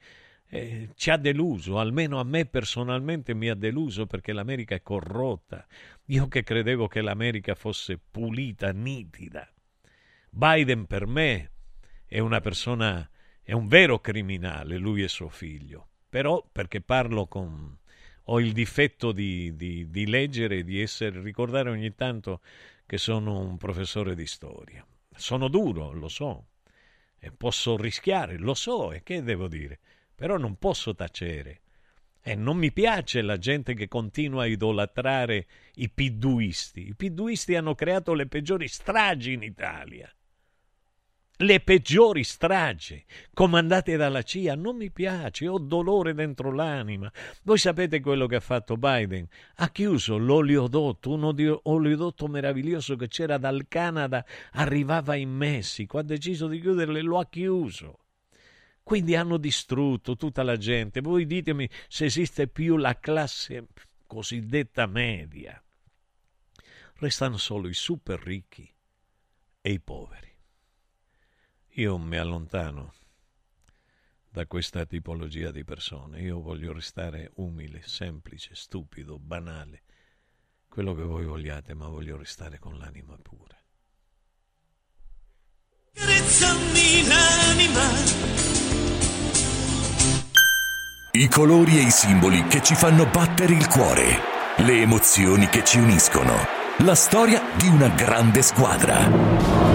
eh, ci ha deluso, almeno a me personalmente mi ha deluso perché l'America è corrotta. Io che credevo che l'America fosse pulita, nitida. Biden per me è una persona, è un vero criminale, lui e suo figlio. Però perché parlo con... ho il difetto di, di, di leggere e di essere, ricordare ogni tanto che sono un professore di storia. Sono duro, lo so, e posso rischiare, lo so, e che devo dire? però non posso tacere. E non mi piace la gente che continua a idolatrare i piduisti. I piduisti hanno creato le peggiori stragi in Italia. Le peggiori stragi comandate dalla CIA non mi piace, ho dolore dentro l'anima. Voi sapete quello che ha fatto Biden? Ha chiuso l'oleodotto, un oleodotto meraviglioso che c'era dal Canada, arrivava in Messico, ha deciso di chiuderlo e lo ha chiuso. Quindi hanno distrutto tutta la gente. Voi ditemi se esiste più la classe cosiddetta media. Restano solo i super ricchi e i poveri. Io mi allontano da questa tipologia di persone. Io voglio restare umile, semplice, stupido, banale, quello che voi vogliate, ma voglio restare con l'anima pura. Carezzami l'anima i colori e i simboli che ci fanno battere il cuore, le emozioni che ci uniscono, la storia di una grande squadra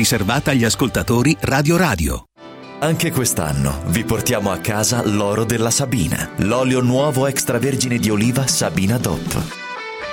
riservata agli ascoltatori Radio Radio. Anche quest'anno vi portiamo a casa l'oro della Sabina, l'olio nuovo extravergine di oliva Sabina DOP.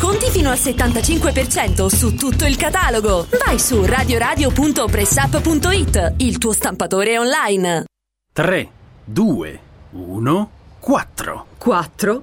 Sconti fino al 75% su tutto il catalogo. Vai su radioradio.pressup.it, il tuo stampatore online. 3, 2, 1, 4. 4.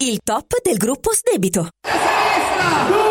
il top del gruppo Sdebito. Il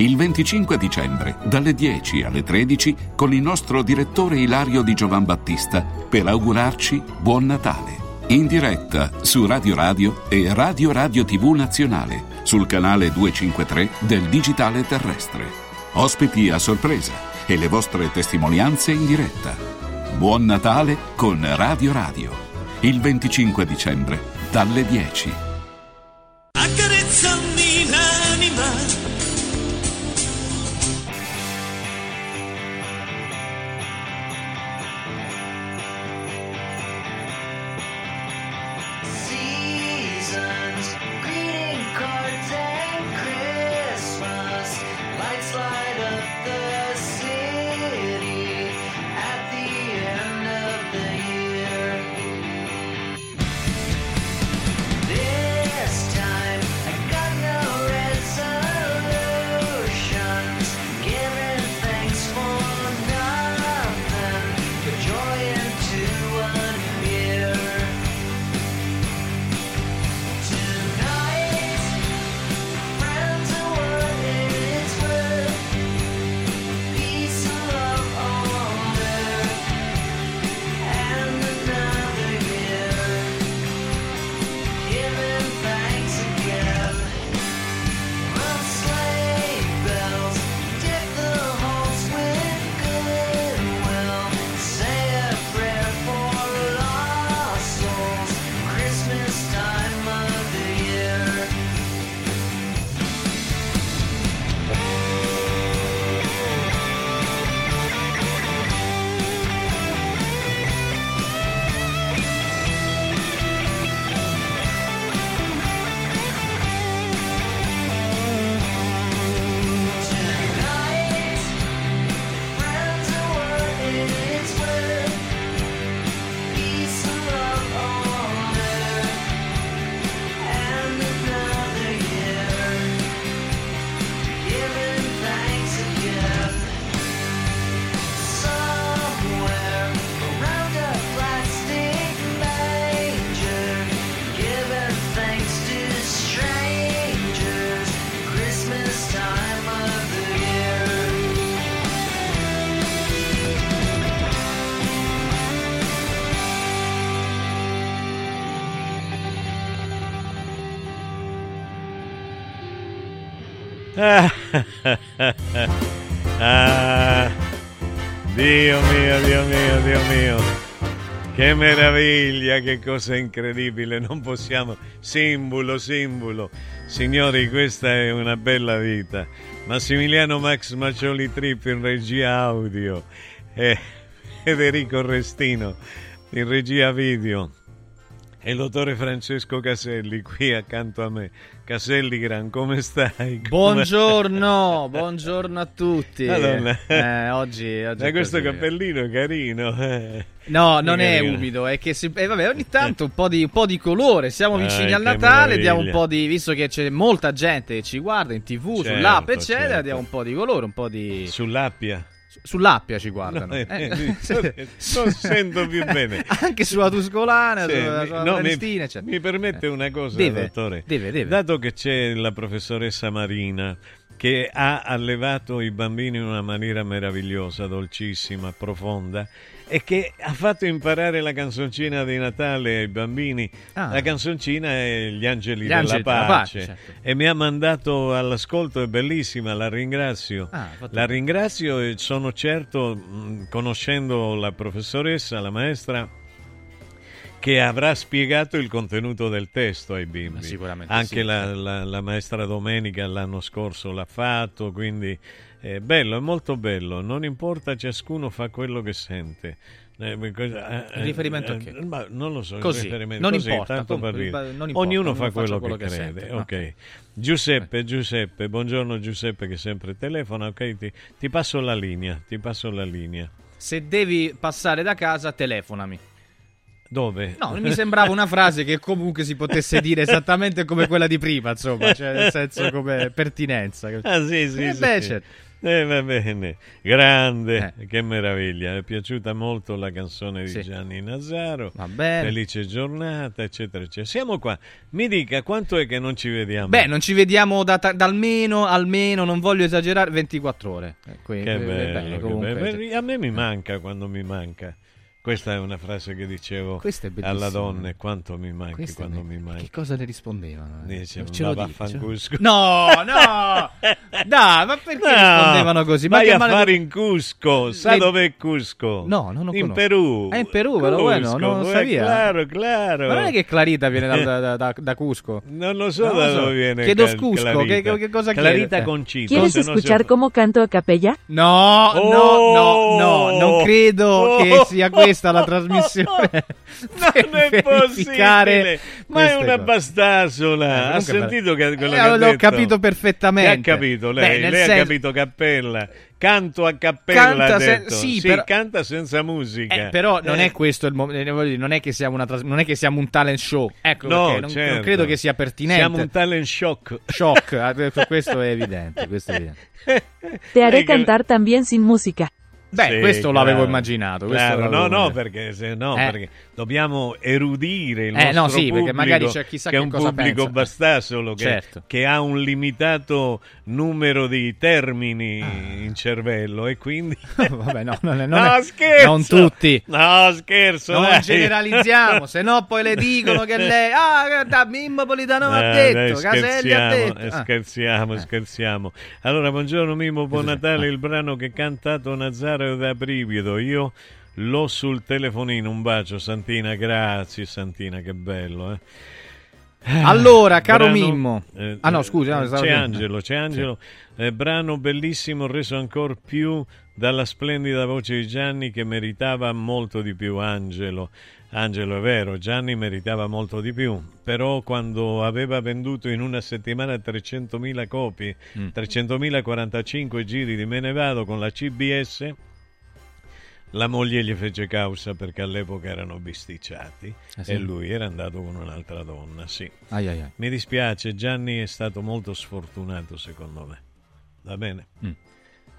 Il 25 dicembre, dalle 10 alle 13, con il nostro direttore Ilario Di Giovan Battista, per augurarci Buon Natale. In diretta su Radio Radio e Radio Radio TV Nazionale, sul canale 253 del Digitale Terrestre. Ospiti a sorpresa e le vostre testimonianze in diretta. Buon Natale con Radio Radio. Il 25 dicembre, dalle 10. Che meraviglia, che cosa incredibile, non possiamo... Simbolo, simbolo. Signori, questa è una bella vita. Massimiliano Max Macioli Trip in regia audio e Federico Restino in regia video e il dottore Francesco Caselli qui accanto a me. Caselli Gran, come stai? Buongiorno, buongiorno a tutti. Madonna. Eh, oggi, oggi Ma è questo così. cappellino è carino. eh. No, non è carino. umido, è che si, eh, vabbè, ogni tanto un po' di, un po' di colore. Siamo Ah, vicini che al Natale, meraviglia. diamo un po' di. Visto che c'è molta gente che ci guarda in tv, Certo, sull'app, eccetera, certo. diamo un po' di colore, un po' di. Sull'appia? Sull'appia ci guardano. No, eh, Eh, non sento più bene. Anche sulla Tuscolana, Sì, sulla, mi- sulla no, mi, Prenestina, eccetera. mi permette una cosa, Deve, dottore. deve, deve. Dato che c'è la professoressa Marina che ha allevato i bambini in una maniera meravigliosa, dolcissima, profonda e che ha fatto imparare la canzoncina di Natale ai bambini. Ah. La canzoncina è Gli angeli, Gli della angeli della pace, pace, certo. e mi ha mandato all'ascolto, è bellissima, la ringrazio. Ah, la ringrazio e sono certo, mh, conoscendo la professoressa, la maestra, che avrà spiegato il contenuto del testo ai bimbi. sicuramente Anche sì, la, la- la maestra Domenica l'anno scorso l'ha fatto, quindi è bello, è molto bello. Non importa, ciascuno fa quello che sente. Eh, eh, In riferimento a eh, che? ma non lo so, Così, riferimento- non così, importa, tanto per dire. importa, Ognuno fa quello, quello che, che crede. sente. ok. Giuseppe, Giuseppe, buongiorno Giuseppe che sempre telefona, ok? Ti, ti passo la linea, ti passo la linea. Se devi passare da casa, telefonami. Dove? No, mi sembrava una frase che comunque si potesse dire esattamente come quella di prima, insomma, cioè nel senso come pertinenza. Ah, sì, sì, Eh, sì. beh, certo. Eh, va bene, grande, che meraviglia. Mi è piaciuta molto la canzone di Sì. Gianni Nazaro. Felice giornata, eccetera, eccetera. Siamo qua. Mi dica quanto è che non ci vediamo? Beh, non ci vediamo da, ta- da almeno, almeno, non voglio esagerare, 24 ore. Eh, Che eh, bello, bene, che bello. cioè, A me mi manca quando mi manca. Questa è una frase che dicevo Questo alla donna, quanto mi manchi Questo quando mi manchi. Che cosa le rispondevano? eh? Dice, Ce ma lo dica, vaffancusco. ce lo- No, no! Dai, ma perché rispondevano così? Ma Vai a male- fare in Cusco. Sa Le- dov'è Cusco? No, non lo In conosco. Perù. È in Perù, però bueno, Cusco, non lo eh, sabia. Claro, claro. Ma non è che Clarita viene da, da- da- da Cusco? Non lo so Non da lo so. dove viene Chiedo Cal- Cusco, Clarita. che, che cosa Clarita? Concito. ¿Quieres no escuchar cómo canto a capella? No, no, no, no, non credo che sia questa la trasmissione. Non è per verificare possibile, ma è una cose. bastasola. Eh, ha sentito che quello eh, che ha l'ho detto? capito perfettamente. Che ha capito lei? Beh, lei ha senso- capito cappella. Canto a cappella Canta ha se- detto. sì, però- canta senza musica. Eh, però non Eh, è questo il momento, non è che siamo una tras- non è che siamo un talent show. Ecco, No, perché non, certo. non credo che sia pertinente. Siamo un talent shock. Shock, questo è evidente, questo è evidente. Te haré cantar también sin música. Beh, Sì, questo l'avevo immaginato. questo no, no, perché, se, no Eh. perché dobbiamo erudire il Eh, nostro no, sì, perché pubblico, magari c'è chissà che che un cosa pubblico pensa. bastasolo che, Certo. che ha un limitato numero di termini in cervello e quindi Vabbè, no, non, è- non no, è- scherzo! non tutti. No, scherzo, Non dai. generalizziamo, se no poi le dicono che lei. Ah, da Mimmo Politano ha Eh, detto, dai, Caselli ha scherziamo, detto. eh, Ah. scherziamo, scherziamo. Allora, buongiorno Mimo, buon Natale. Il brano che ha cantato Nazaro da brivido. Io l'ho sul telefonino. Un bacio, Santina. Grazie, Santina, che bello. Eh. Allora, caro Brano- Mimmo. eh, Ah, no, scusi, no, stavo c'è Angelo, c'è Angelo. Eh, brano bellissimo, reso ancora più dalla splendida voce di Gianni che meritava molto di più Angelo. Angelo è vero, Gianni meritava molto di più, però quando aveva venduto in una settimana 300.000 copie, Mm. 300.045 giri di Me ne vado con la CBS, la moglie gli fece causa perché all'epoca erano bisticciati Ah, sì? e lui era andato con un'altra donna, sì. Ai, ai, ai. Mi dispiace, Gianni è stato molto sfortunato secondo me. Va bene? Mm.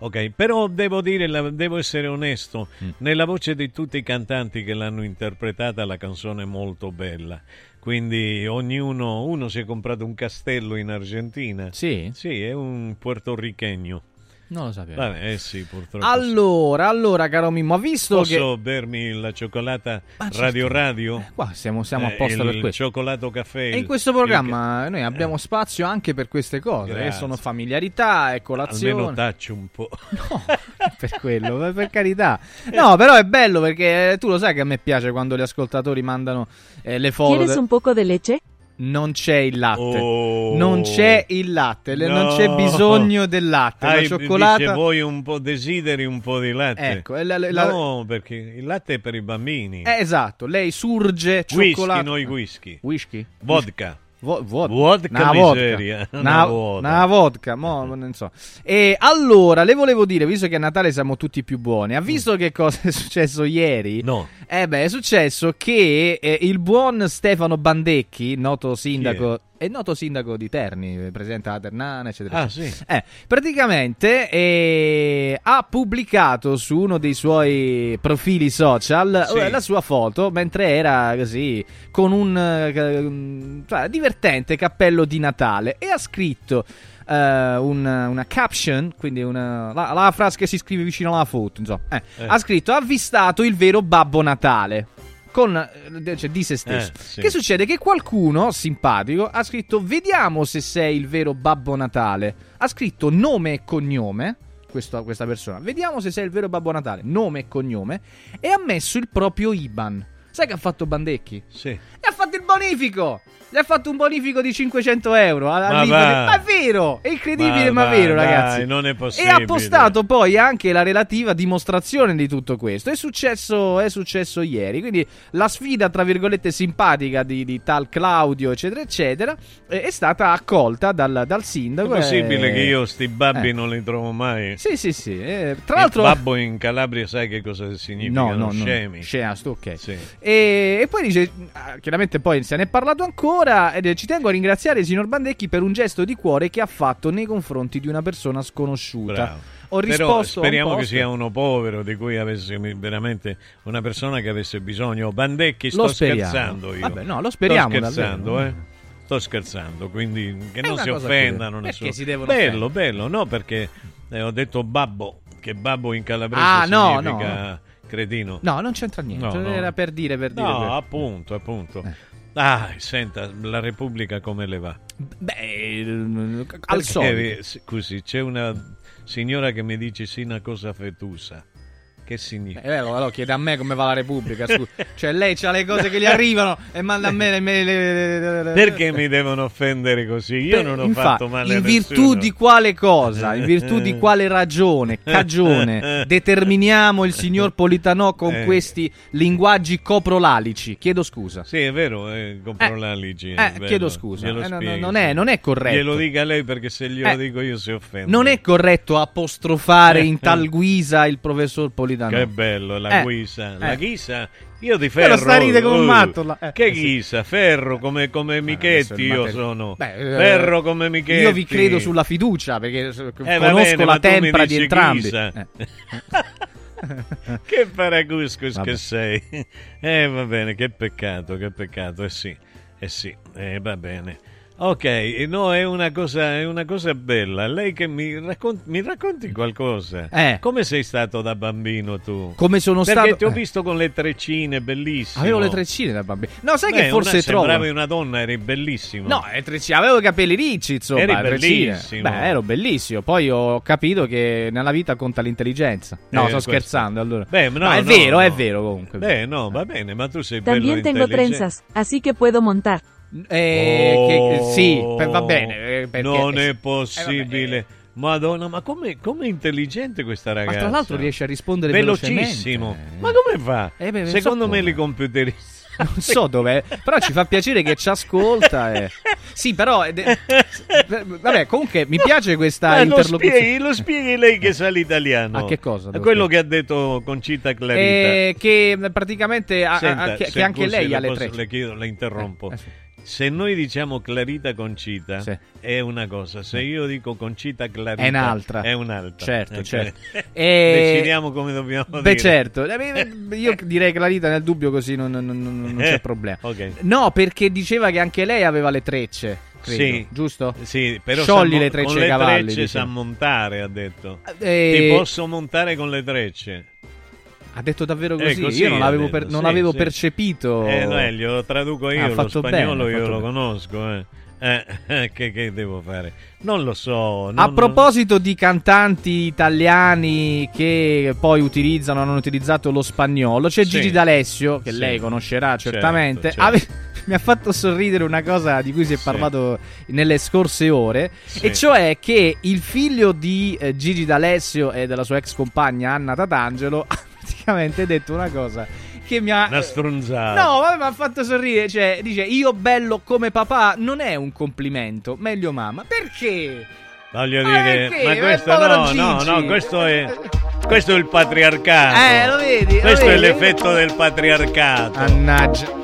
Ok, però devo dire, devo essere onesto, Mm. nella voce di tutti i cantanti che l'hanno interpretata la canzone è molto bella. Quindi ognuno, uno si è comprato un castello in Argentina. Sì? Sì, è un puertorriqueño. Non lo sapevo. Vabbè, eh sì, purtroppo. Allora, allora, caro Mimmo, ha visto Posso che... bermi la cioccolata certo. Radio Radio? Qua siamo, siamo Eh, a posto il per questo. cioccolato caffè. E in il- questo programma noi abbiamo spazio anche per queste cose, che Grazie. sono familiarità e colazione. Almeno taccio un po'. per quello, per- per carità. No, però è bello perché eh, tu lo sai che a me piace quando gli ascoltatori mandano eh, le foto. ¿Quieres de- un poco de leche? Non c'è il latte. Oh. Non c'è il latte, le- non No. c'è bisogno del latte. Ah, la dice, cioccolata. voi un po' desideri un po' di latte. Ecco, la- la- no, perché il latte è per i bambini. Eh, esatto, lei surge whisky, cioccolato. noi whisky. Whisky? Vodka. Vo- vod- Vodka Una miseria, vodka. una Una, vodka. mo, non so. E allora, le volevo dire, visto che a Natale siamo tutti più buoni, ha visto che cosa è successo ieri? Mm. No. Eh beh, è successo che eh, il buon Stefano Bandecchi, noto sindaco, è noto sindaco di Terni, alla Ternana, eccetera. Ah, eccetera. sì. Eh, praticamente eh, ha pubblicato su uno dei suoi profili social Sì. eh, la sua foto mentre era così con un eh, cioè, divertente cappello di Natale e ha scritto eh, un- una caption, quindi una, la, la frase che si scrive vicino alla foto, insomma. Eh, Eh. Ha scritto: Ha avvistato il vero Babbo Natale. Con, cioè, di se stesso. Eh, sì. Che succede? Che qualcuno simpatico ha scritto: Vediamo se sei il vero Babbo Natale. Ha scritto nome e cognome. questo- questa persona. Vediamo se sei il vero Babbo Natale. Nome e cognome. E ha messo il proprio IBAN. Sai che ha fatto Bandecchi? Sì. E ha fatto il bonifico! Gli ha fatto un bonifico di 500 euro. Ma va. Ma è vero! È incredibile, ma, Ma vero, va, ragazzi. dai, non è E possibile. ha postato poi anche la relativa dimostrazione di tutto questo. È successo, è successo ieri. Quindi la sfida, tra virgolette, simpatica di, di tal Claudio, eccetera, eccetera, è stata accolta dal, dal È sindaco. possibile e- che io sti babbi Eh. non li trovo mai? Sì, sì, sì. eh, tra Il l'altro. babbo in Calabria sai che cosa significa? No, no, no. Scemi. Sceasto, ok. Sì. E, e poi dice, ah, chiaramente poi se ne è parlato ancora, ed eh, ci tengo a ringraziare il signor Bandecchi per un gesto di cuore che ha fatto nei confronti di una persona sconosciuta. Bravo. Ho Però risposto un speriamo che sia uno povero di cui avesse veramente una persona che avesse bisogno. Bandecchi, sto scherzando io. Vabbè, no, lo speriamo Sto scherzando, davvero. eh. Sto scherzando, quindi che È non una si offendano nessuno. Perché si devono bello, offendere? bello, no, perché eh, ho detto babbo, che babbo in calabrese Ah, no, significa cretino. No, non c'entra niente. No, no. Era per dire, per dire. No, per- appunto, appunto. Eh. Ah, senta, la Repubblica come le va? Beh, al solito. Scusi, c'è una signora che mi dice sì una cosa fetusa. Che significa? Eh, allora, allora chiede a me come va la Repubblica. cioè, lei ha le cose che gli arrivano e manda a me le. le- le- le- le- Perché mi devono offendere così? Io Per- non ho infatti, fatto male in virtù di quale cosa, in virtù di quale ragione, cagione determiniamo il signor Politanò con Eh. questi linguaggi coprolalici? Chiedo scusa. Sì, è vero, eh, compro l'alici. eh, chiedo scusa. Eh, no, no, non è- non è corretto. Glielo dica lei perché se glielo Eh, dico io si offende. Non è corretto apostrofare in tal guisa il professor Politanò. Che bello, la Eh, guisa. La eh. ghisa, io di Però ferro. sta a ridere come un uh, matto, là. Eh, che eh, ghisa, ferro come, come adesso Michetti io sono. Beh, eh, ferro come Michetti. Io vi credo sulla fiducia perché eh, Eh, conosco bene, la tempra di entrambi. Eh. che paraguscus Vabbè. che sei. Eh, va bene, che peccato, che peccato. Eh sì, eh sì, eh, va bene. Ok, no, è una cosa, è una cosa bella. Lei che mi, raccon- mi racconti qualcosa. Eh. Come sei stato da bambino tu? Come sono Perché stato- ti ho eh. visto con le treccine, bellissimo. Avevo le treccine da bambino. No, sai Beh, che forse una, trovo. sembravi una donna, eri bellissimo. No, treccine, avevo i capelli ricci, insomma. Eri treccine. bellissimo. Beh, ero bellissimo. Poi ho capito che nella vita conta l'intelligenza. No, Eh, sto questo. scherzando. Allora. Beh, no, Ma è no, vero, no. è vero comunque. Beh, no, va bene, ma tu sei bello También tengo trenzas, así que puedo montar. Eh, che- sì, per- va bene. eh, perché- non eh, è possibile. Madonna, ma come è intelligente questa Ma ragazza? tra l'altro riesce a rispondere velocissimo. Ma come fa? Eh, beh, Secondo so me come. li computeristi. Non so dov'è, però ci fa piacere che ci ascolta. e- Sì, però. eh, Vabbè, comunque mi piace questa Ma lo interlocuzione. spieghi, lo spieghi lei che sa l'italiano. A che cosa A quello che ha detto Concita Clarita. Eh, che praticamente ha- ha- Senta, che, che anche lei le ha le posso- tre. Le chiedo, le interrompo. Eh, eh sì. Se noi diciamo Clarita Concita Sì. è una cosa, se io dico Concita Clarita È un'altra. È un'altra. Certo, certo. E- Decidiamo come dobbiamo Beh, dire. certo. Eh, beh, Io direi Clarita nel dubbio così non, non- non- c'è Eh, problema. ok. No, perché diceva che anche lei aveva le trecce. Credo, Sì. giusto? Sì, però Sciogli mo- le trecce con le cavalli. trecce dice. sa montare, ha detto. Eh, Ti posso montare con le trecce. Ha detto davvero Eh, così? così io non detto, per- non sì, avevo sì. percepito. Eh, no, glielo traduco io, Ha lo spagnolo bene, io lo bene. conosco. Eh. Eh, eh, che, che devo fare? Non lo so. A non- proposito di cantanti italiani che poi utilizzano, hanno utilizzato lo spagnolo, c'è Sì. Gigi D'Alessio, che Sì. lei conoscerà Certo, certamente. certo. Ave- mi ha fatto sorridere una cosa di cui si è parlato nelle scorse ore, e cioè che il figlio di eh, Gigi D'Alessio e della sua ex compagna Anna Tatangelo praticamente detto una cosa che mi ha... Una stronzata. No, vabbè, mi ha fatto sorridere. Cioè, dice io bello come papà non è un complimento, meglio mamma. Perché? Voglio Ma dire, perché? ma Ma questo povero no, no, no, questo è, questo è il patriarcato. Eh, lo vedi? lo Questo è vedi? l'effetto del patriarcato. Mannaggia.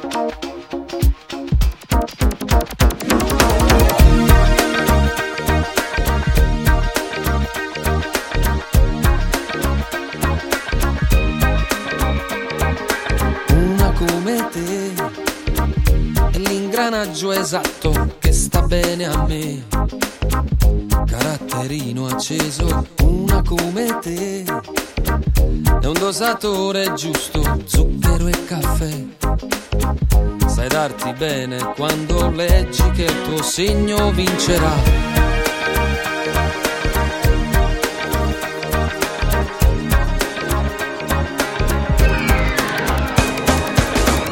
È l'ingranaggio esatto che sta bene a me. Caratterino acceso, una come te è un dosatore giusto, zucchero e caffè. Sai darti bene quando leggi che il tuo segno vincerà.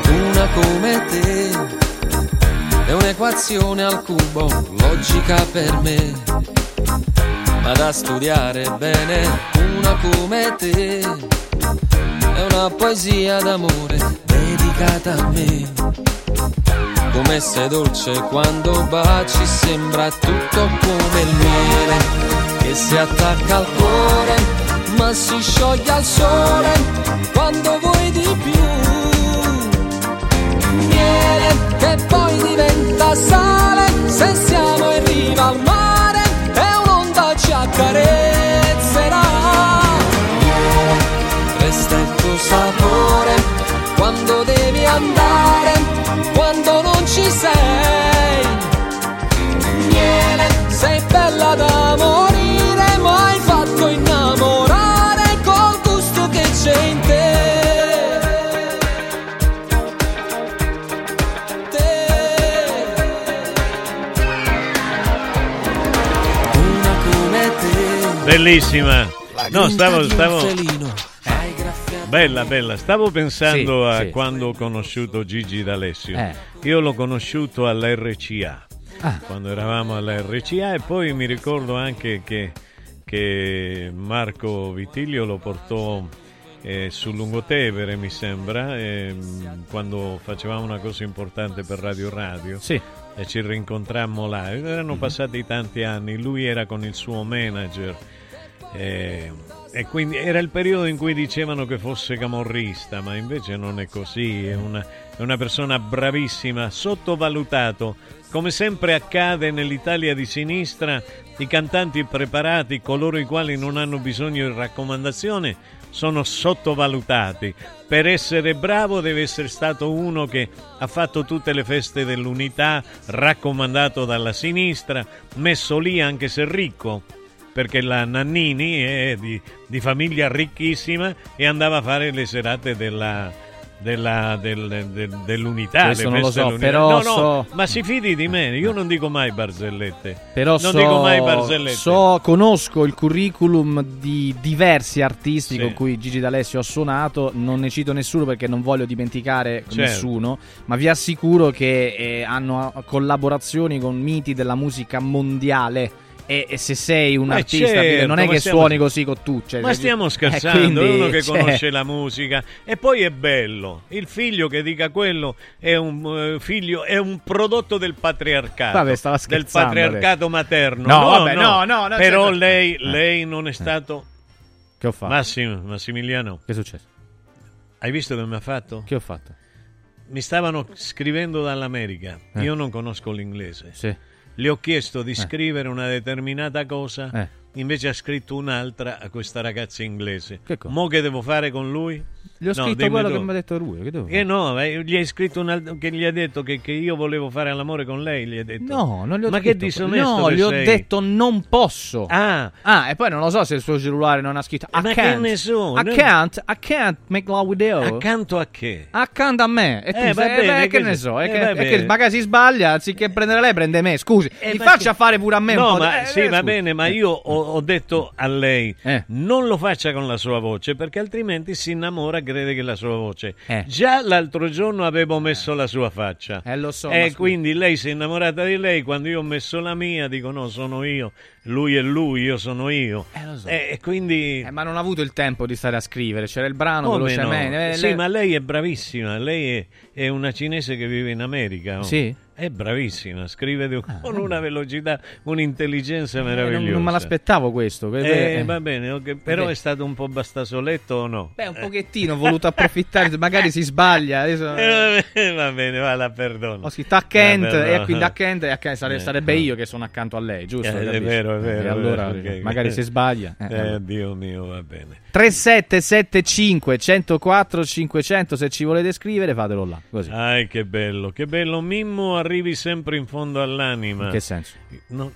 Una come te un'equazione al cubo, logica per me, ma da studiare bene. Una come te è una poesia d'amore dedicata a me. Come sei dolce quando baci, sembra tutto come il miele che si attacca al cuore, ma si scioglie al sole quando vuoi di più miele che poi diventa sale se siamo in riva al mare e un'onda ci accarezzerà. Resta il tuo sapore quando devi andare quando non ci sei. Miele sei bella da Bellissima. No, stavo, stavo... Bella, bella. Stavo pensando Sì, a sì. quando ho conosciuto Gigi D'Alessio. Eh. Io l'ho conosciuto all'RCA. Ah. Quando eravamo all'RCA e poi mi ricordo anche che, che Marco Vitilio lo portò eh, sul Lungotevere, mi sembra, ehm, quando facevamo una cosa importante per Radio Radio. Sì. E ci rincontrammo là. Erano passati tanti anni. Lui era con il suo manager. Eh, e quindi era il periodo in cui dicevano che fosse camorrista, ma invece non è così, è una, è una persona bravissima, sottovalutato. Come sempre accade nell'Italia di sinistra, i cantanti preparati, coloro i quali non hanno bisogno di raccomandazione, sono sottovalutati. Per essere bravo deve essere stato uno che ha fatto tutte le feste dell'unità, raccomandato dalla sinistra, messo lì anche se ricco perché la Nannini è di, di famiglia ricchissima e andava a fare le serate della, della- del- del- dell'unità. Questo non lo so, però no, no, so- ma si fidi di me, io non dico mai barzellette. Però non so, dico mai barzellette. so- conosco il curriculum di diversi artisti Sì. con cui Gigi D'Alessio ha suonato, non ne cito nessuno perché non voglio dimenticare Certo. nessuno, ma vi assicuro che eh, hanno collaborazioni con miti della musica mondiale. E, e se sei un Ma artista, certo, non è che stiamo- suoni così con tu. cioè, Ma stiamo eh, scherzando, quindi, uno che cioè, conosce la musica e poi è bello. Il figlio che dica quello è un eh, figlio, è un prodotto del patriarcato. Vabbè, stava del patriarcato materno. No, vabbè, no, no, no, Però certo. lei, Eh. lei non è stato. Che ho fatto? Massimo, Massimiliano. Che è successo? Hai visto che mi ha fatto? Che ho fatto? mi stavano scrivendo dall'America. Eh. Io non conosco l'inglese. Sì. Le ho chiesto di scrivere una determinata cosa, Eh. invece ha scritto un'altra a questa ragazza inglese. Che cosa? Mo che devo fare con lui? Gli ho No, scritto quello tu. che mi ha detto lui. Che devo Che no, eh, gli hai scritto un alt- che gli ha detto che, che io volevo fare l'amore con lei, gli hai detto. No, non gli ho Ma detto che disonesto No, che gli ho sei. detto non posso. Ah. e poi non lo so se il suo cellulare non ha scritto I Ma che can't. ne so, I no? can't, I can't make love with you. Accanto a che? Accanto a me. E tu Eh, sei- bene, eh, che che- ne so, eh, che, che magari si sbaglia, anziché prendere lei prende me, scusi. mi ma faccia che- fare pure a me no, un po' ma eh, sì, eh, va scusi. bene, ma io ho, ho detto a lei Eh. non lo faccia con la sua voce perché altrimenti si innamora crede che la sua voce. Eh. Già l'altro giorno avevo messo la sua faccia. Eh, lo so, E quindi lei si è innamorata di lei. Quando io ho messo la mia, dico no, sono io. Lui è lui, io sono io. Eh, lo so. E quindi. Eh, ma non ha avuto il tempo di stare a scrivere, c'era il brano Come velocemente. no? eh, Sì, lei- ma lei è bravissima. Lei è, è una cinese che vive in America. oh. Sì? Ah, È bravissima, scrive di- con una velocità, un'intelligenza Eh, non, meravigliosa. non me l'aspettavo questo. que- Eh, eh. va bene, ok, però Beh. è stato un po' bastasoletto o no? Beh, un pochettino, ho voluto approfittare, magari si sbaglia. Adesso... Eh, va bene, va la perdono. Ho scritto a Kent e quindi a Kent, e sare- Eh, sarebbe io che sono accanto a lei, giusto? Eh, è vero, è vero. E allora vero, ok. magari si sbaglia. eh, Eh. Dio mio, va bene. 3775 104 500 se ci volete scrivere fatelo là così Ai, che bello, che bello. Mimmo, arrivi sempre in fondo all'anima. in che senso? No,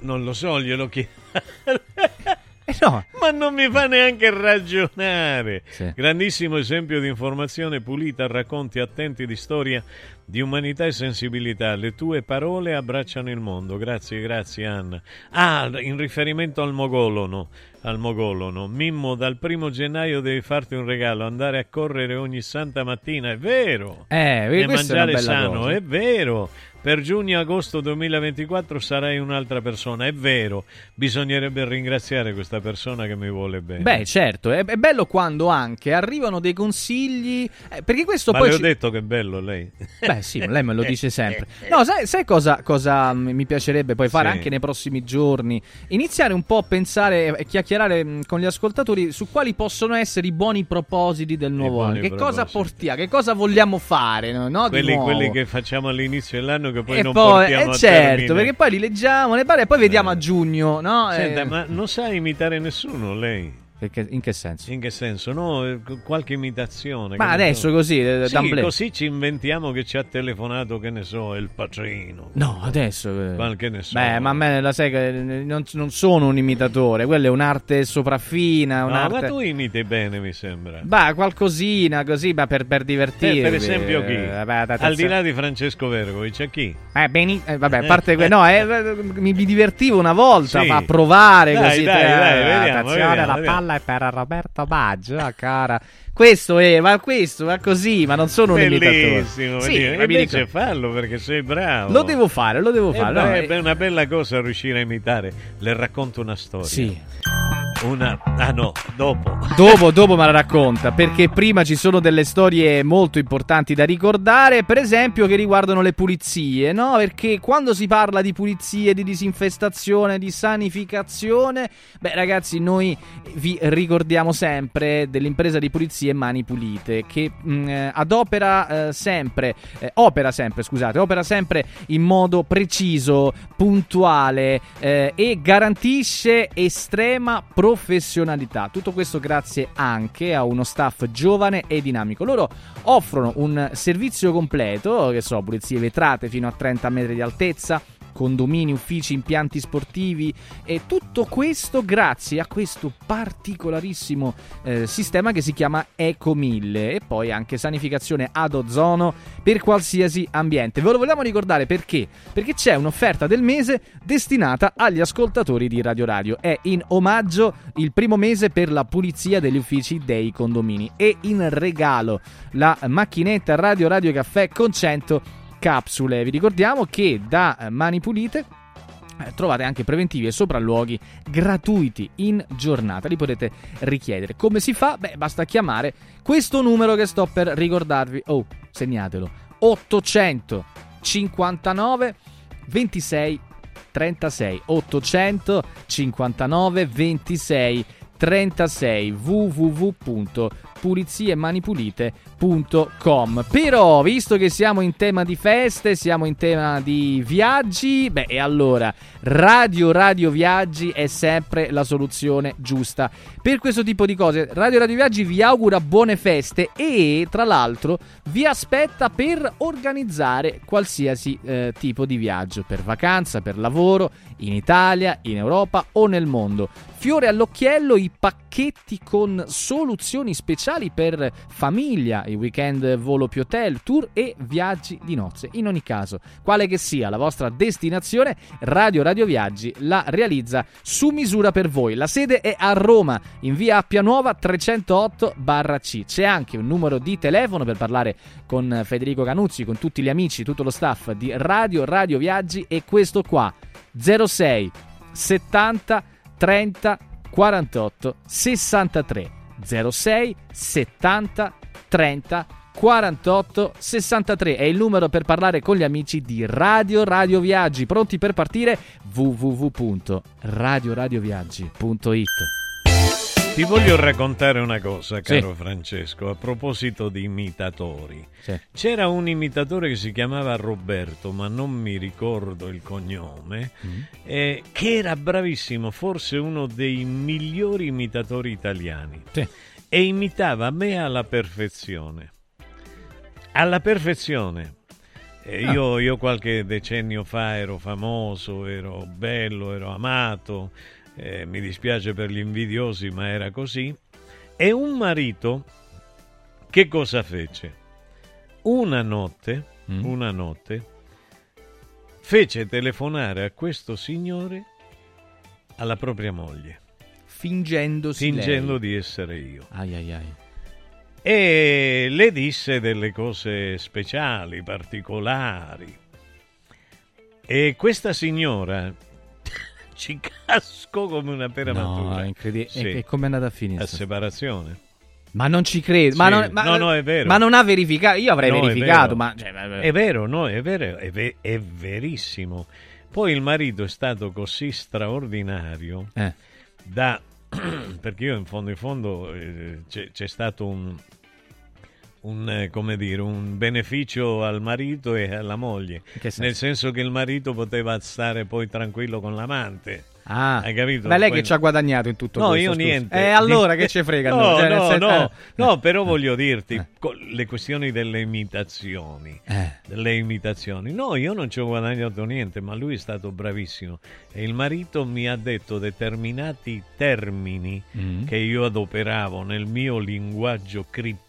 non lo so, glielo chiedo. Eh no. Ma non mi fa neanche ragionare. Sì. Grandissimo esempio di informazione pulita, racconti attenti di storia, di umanità e sensibilità. Le tue parole abbracciano il mondo. Grazie, grazie Anna. Ah, in riferimento al mogolono. Al mogolono. Mimmo, dal primo gennaio devi farti un regalo, andare a correre ogni santa mattina. È vero. Eh, e mangiare sano, cosa. è vero. Per giugno-agosto 2024 sarai un'altra persona, è vero. Bisognerebbe ringraziare questa persona che mi vuole bene. Beh, certo, è, è bello quando anche arrivano dei consigli. eh, perché questo Ma poi. le ho ci- detto che è bello lei. Beh, sì, lei me lo dice sempre. No, sai, sai cosa, cosa mi piacerebbe poi fare Sì. anche nei prossimi giorni? Iniziare un po' a pensare e chiacchierare mm, con gli ascoltatori su quali possono essere i buoni propositi del nuovo anno. Che cosa propositi. portiamo? Che cosa vogliamo fare? No, quelli, quelli che facciamo all'inizio dell'anno che poi e non poi, portiamo eh, certo, perché poi li leggiamo, le pare e poi vediamo a giugno, no? Senta, Eh, ma non sa imitare nessuno lei? Perché- in che senso? In che senso? No, eh, qualche imitazione. Ma adesso so. così, eh, Sì, così ci inventiamo che ci ha telefonato, che ne so, il Pacino. No, adesso. eh. Ma che ne so. Beh, ma a me la sai che eh, non, non sono un imitatore, quella è un'arte sopraffina, No, un'arte. ma tu imiti bene, mi sembra. Bah, qualcosina così, ma per, per divertirmi. Eh, per esempio chi? Eh, beh, Al di là di Francesco Vergovic, a chi? Eh, beni- eh, vabbè, a parte que- no, eh, mi, mi divertivo una volta Sì. a provare Dai, così. dai, eh, dai, vediamo, vediamo, la vediamo. palla è per Roberto Baggio, ah, cara. Questo è, ma questo, ma così, ma non sono un imitatore. Bellissimo, Sì, bellissimo. ma mi invece dico- fallo perché sei bravo. lo devo fare, lo devo Eh, fare. beh, no, è eh, una bella cosa riuscire a imitare. Le racconto una storia. Sì. Una... Ah no, dopo. Dopo, dopo me la racconta, perché prima ci sono delle storie molto importanti da ricordare, per esempio che riguardano le pulizie, no? Perché quando si parla di pulizie, di disinfestazione, di sanificazione, beh ragazzi, noi vi ricordiamo sempre dell'impresa di pulizie Mani Pulite, che mh, eh, adopera eh, sempre, eh, opera sempre, scusate, opera sempre in modo preciso, puntuale eh, e garantisce estrema professionalità. Tutto questo grazie anche a uno staff giovane e dinamico. Loro offrono un servizio completo, che so, pulizie vetrate fino a 30 metri di altezza, condomini, uffici, impianti sportivi e tutto questo grazie a questo particolarissimo eh, sistema che si chiama Eco 1000 e poi anche sanificazione ad ozono per qualsiasi ambiente. Ve lo vogliamo ricordare perché? Perché c'è un'offerta del mese destinata agli ascoltatori di Radio Radio. È in omaggio il primo mese per la pulizia degli uffici dei condomini e in regalo la macchinetta Radio Radio Caffè con 100 capsule. Vi ricordiamo che da eh, Mani Pulite eh, trovate anche preventivi e sopralluoghi gratuiti in giornata. Li potete richiedere. Come si fa? Beh, basta chiamare questo numero che sto per ricordarvi. Oh, segnatelo. 859 26 36 859 26 36 www puliziemani.pulite.com. Però, visto che siamo in tema di feste, siamo in tema di viaggi, beh, e allora Radio Radio Viaggi è sempre la soluzione giusta per questo tipo di cose. Radio Radio Viaggi vi augura buone feste e, tra l'altro, vi aspetta per organizzare qualsiasi eh, tipo di viaggio, per vacanza, per lavoro, in Italia, in Europa o nel mondo. Fiore all'occhiello i pacchetti con soluzioni speciali per famiglia, i weekend volo più hotel, tour e viaggi di nozze. In ogni caso, quale che sia la vostra destinazione, Radio Radio Viaggi la realizza su misura per voi. La sede è a Roma, in via Appia Nuova 308 C. C'è anche un numero di telefono per parlare con Federico Canuzzi, con tutti gli amici, tutto lo staff di Radio Radio Viaggi e questo qua 06 70 30 48 63 06 70 30 48 63 è il numero per parlare con gli amici di Radio Radio Viaggi. Pronti per partire? www.radioradioviaggi.it Ti voglio raccontare una cosa, caro Sì. Francesco, a proposito di imitatori. Sì. C'era un imitatore che si chiamava Roberto, ma non mi ricordo il cognome, Mm. eh, che era bravissimo, forse uno dei migliori imitatori italiani. E imitava me alla perfezione. Alla perfezione. Eh, Ah. io, io qualche decennio fa ero famoso, ero bello, ero amato, eh, mi dispiace per gli invidiosi, ma era così. E un marito che cosa fece? Una notte, una notte, fece telefonare a questo signore alla propria moglie, fingendosi fingendo lei. di essere io. Ai ai ai. E le disse delle cose speciali, particolari. E questa signora ci cascò come una pera No, matura. è incredibile. Sì. E, e come è andata a finire? A separazione. Ma non ci credo. Ma Sì. non, ma- No, no, è vero. Ma non ha verificato. Io avrei No, verificato, ma. cioè, vabbè. È vero, no, è vero, è, ve- è verissimo. Poi il marito è stato così straordinario Eh. da... perché io in fondo in fondo eh, c'è, c'è stato un, un, eh, come dire, un beneficio al marito e alla moglie, senso? nel senso che il marito poteva stare poi tranquillo con l'amante. Ah, Hai capito? Ma lei Poi- che ci ha guadagnato in tutto No, questo? io scusa? niente. E allora Di- che ci frega? No? Cioè, no, senso- no, eh. no, però voglio dirti co- le questioni delle imitazioni. Eh. Delle imitazioni. No, io non ci ho guadagnato niente, ma lui è stato bravissimo. E il marito mi ha detto determinati termini Mm. che io adoperavo nel mio linguaggio criptico.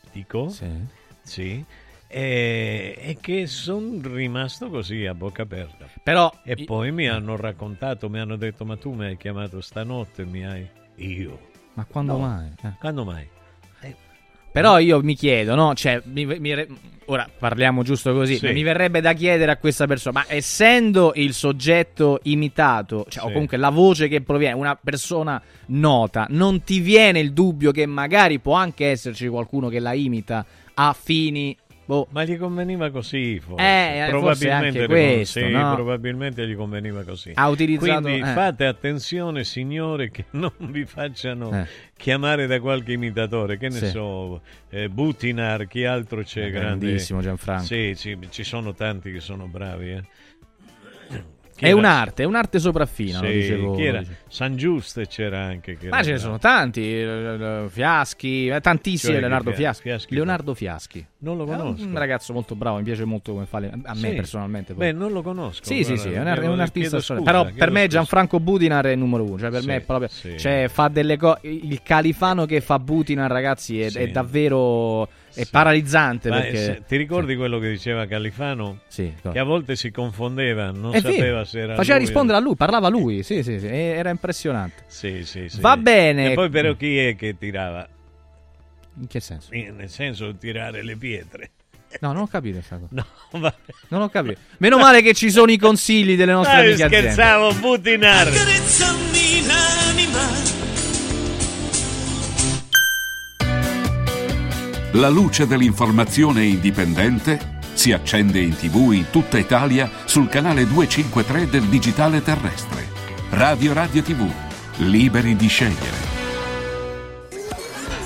Sì. E, e che sono rimasto così a bocca aperta. Però E poi mi hanno raccontato, mi hanno detto: Ma tu mi hai chiamato stanotte, mi hai. Io. Ma quando No. mai? Eh. Quando mai? Però io mi chiedo, no? Cioè, mi- mi ora parliamo giusto così. Sì. Mi verrebbe da chiedere a questa persona, ma essendo il soggetto imitato, cioè, o Sì. comunque la voce che proviene, una persona nota, non ti viene il dubbio che magari può anche esserci qualcuno che la imita a fini. Boh. Ma gli conveniva così, forse. Eh, forse anche gli- questo, sì, no? probabilmente gli conveniva così. Ha utilizzato- Quindi eh. fate attenzione, signore, che non vi facciano Eh. chiamare da qualche imitatore. Che ne Sì. so, eh, Butinar, chi altro c'è? Eh, grande? grandissimo Gianfranco. Sì, sì, ci sono tanti che sono bravi. eh. Chi È era? un'arte, è un'arte sopraffina, lo Sì, dicevo. chi era? lo dicevo. San Giuste c'era anche. Che Ma ce ne sono tanti, eh, eh, Fiaschi, eh, tantissimi. Cioè, Leonardo Fiaschi. Fiaschi? Leonardo Fiaschi. Non lo È conosco. un ragazzo molto bravo, mi piace molto come fa le- a me Sì. personalmente. poi. Beh, non lo conosco. Sì, sì, sì, è un, guarda, è artista scusa, Però per me. Gianfranco Butinar è il numero uno. Cioè, per Sì, me è proprio. sì. Cioè, fa delle cose. Il califano che fa Butinar, ragazzi, è, è davvero. È paralizzante. Ma, perché... se- ti ricordi quello che diceva Califano? Sì. Che a volte si confondeva, non vero. sapeva se era Faceva lui o- rispondere a lui, parlava lui. Sì, sì, sì. Era impressionante. Sì, sì, sì. Va bene. E poi però chi è che tirava? In che senso? Eh, Nel senso di tirare le pietre. No, non ho capito questa cosa. No, vabbè. Non ho capito. Meno male che ci sono i consigli delle nostre Dai, amiche aziende. scherzavo, Butinar. Accarezzami l'anima La luce dell'informazione indipendente si accende in tv in tutta Italia sul canale 253 del digitale terrestre. Radio Radio TV, liberi di scegliere.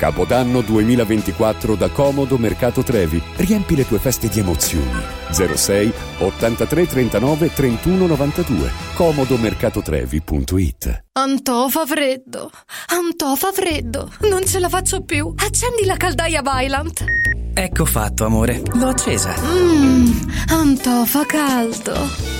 Capodanno 2024 da Comodo Mercato Trevi. Riempi le tue feste di emozioni. 06 83 39 31 92. comodomercatotrevi.it Antò fa freddo. Antò fa freddo. Non ce la faccio più. Accendi la caldaia Vylant. Ecco fatto, amore. L'ho accesa. Mmm, Antò fa caldo.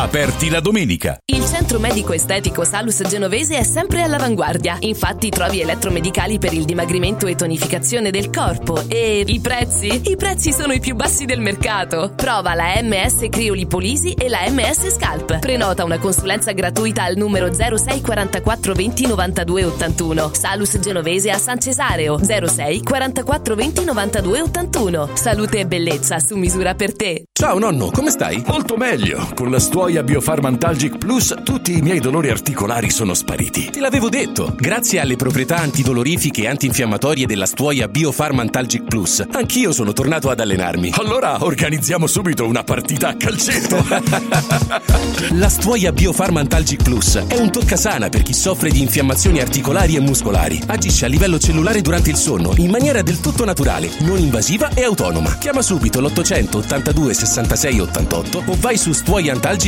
Aperti la domenica. Il centro medico estetico Salus Genovese è sempre all'avanguardia. Infatti trovi elettromedicali per il dimagrimento e tonificazione del corpo. E i prezzi? I prezzi sono i più bassi del mercato. Prova la MS Criolipolisi e la MS Scalp. Prenota una consulenza gratuita al numero 06 44 20 92 81. Salus Genovese a San Cesareo 06 44 20 92 81. Salute e bellezza su misura per te. Ciao nonno, come stai? Molto meglio. Con la Stuoia Biofarmantalgic Plus tutti i miei dolori articolari sono spariti. Te l'avevo detto, grazie alle proprietà antidolorifiche e antinfiammatorie della Stuoia Biofarmantalgic Plus, anch'io sono tornato ad allenarmi. Allora organizziamo subito una partita a calcetto. La Stuoia Biofarmantalgic Plus è un toccasana per chi soffre di infiammazioni articolari e muscolari. Agisce a livello cellulare durante il sonno in maniera del tutto naturale, non invasiva e autonoma. Chiama subito l'800 82 66 88 o vai su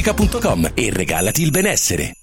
stuoiantalgica.com e regalati il benessere.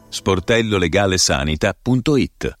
sportellolegalesanita.it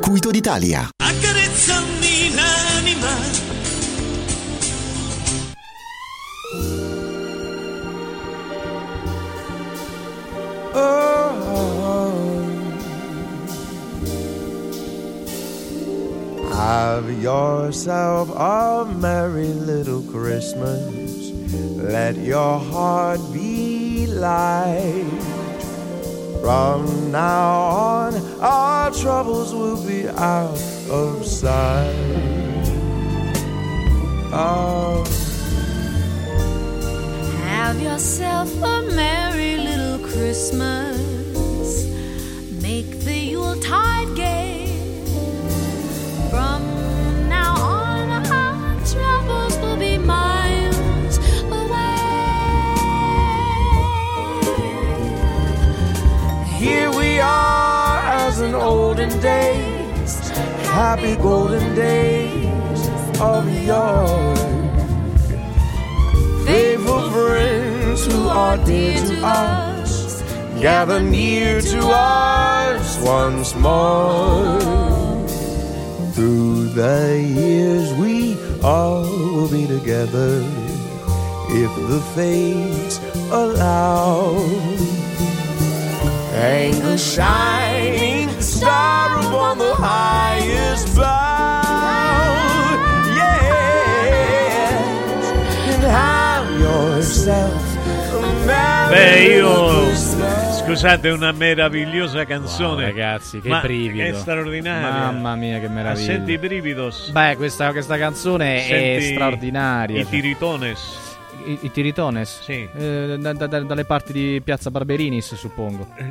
d'Italia. Accarezzami l'anima oh. Have yourself a merry little Christmas. Let your heart be light. From now on, our troubles will be out of sight. Oh. Have yourself a merry little Christmas. Make the Yuletide gay. From now on, our troubles will be miles as in olden days, happy golden days of yore. Faithful friends who are dear to us, gather near to us once more. Through the years, we all will be together if the fates allow. Hang a shining star upon the highest bough. Yes, and have yourself a merry Beh, io scusate, una meravigliosa canzone. Wow, ragazzi, che Ma brivido. È straordinaria. Mamma mia, che meraviglia. Ah, Senti i brividos. Beh, questa, questa canzone è Senti straordinaria. I tiritones. I, i tiritones? Sì. Eh, da- da- da- dalle parti di Piazza Barberinis, suppongo. Eh,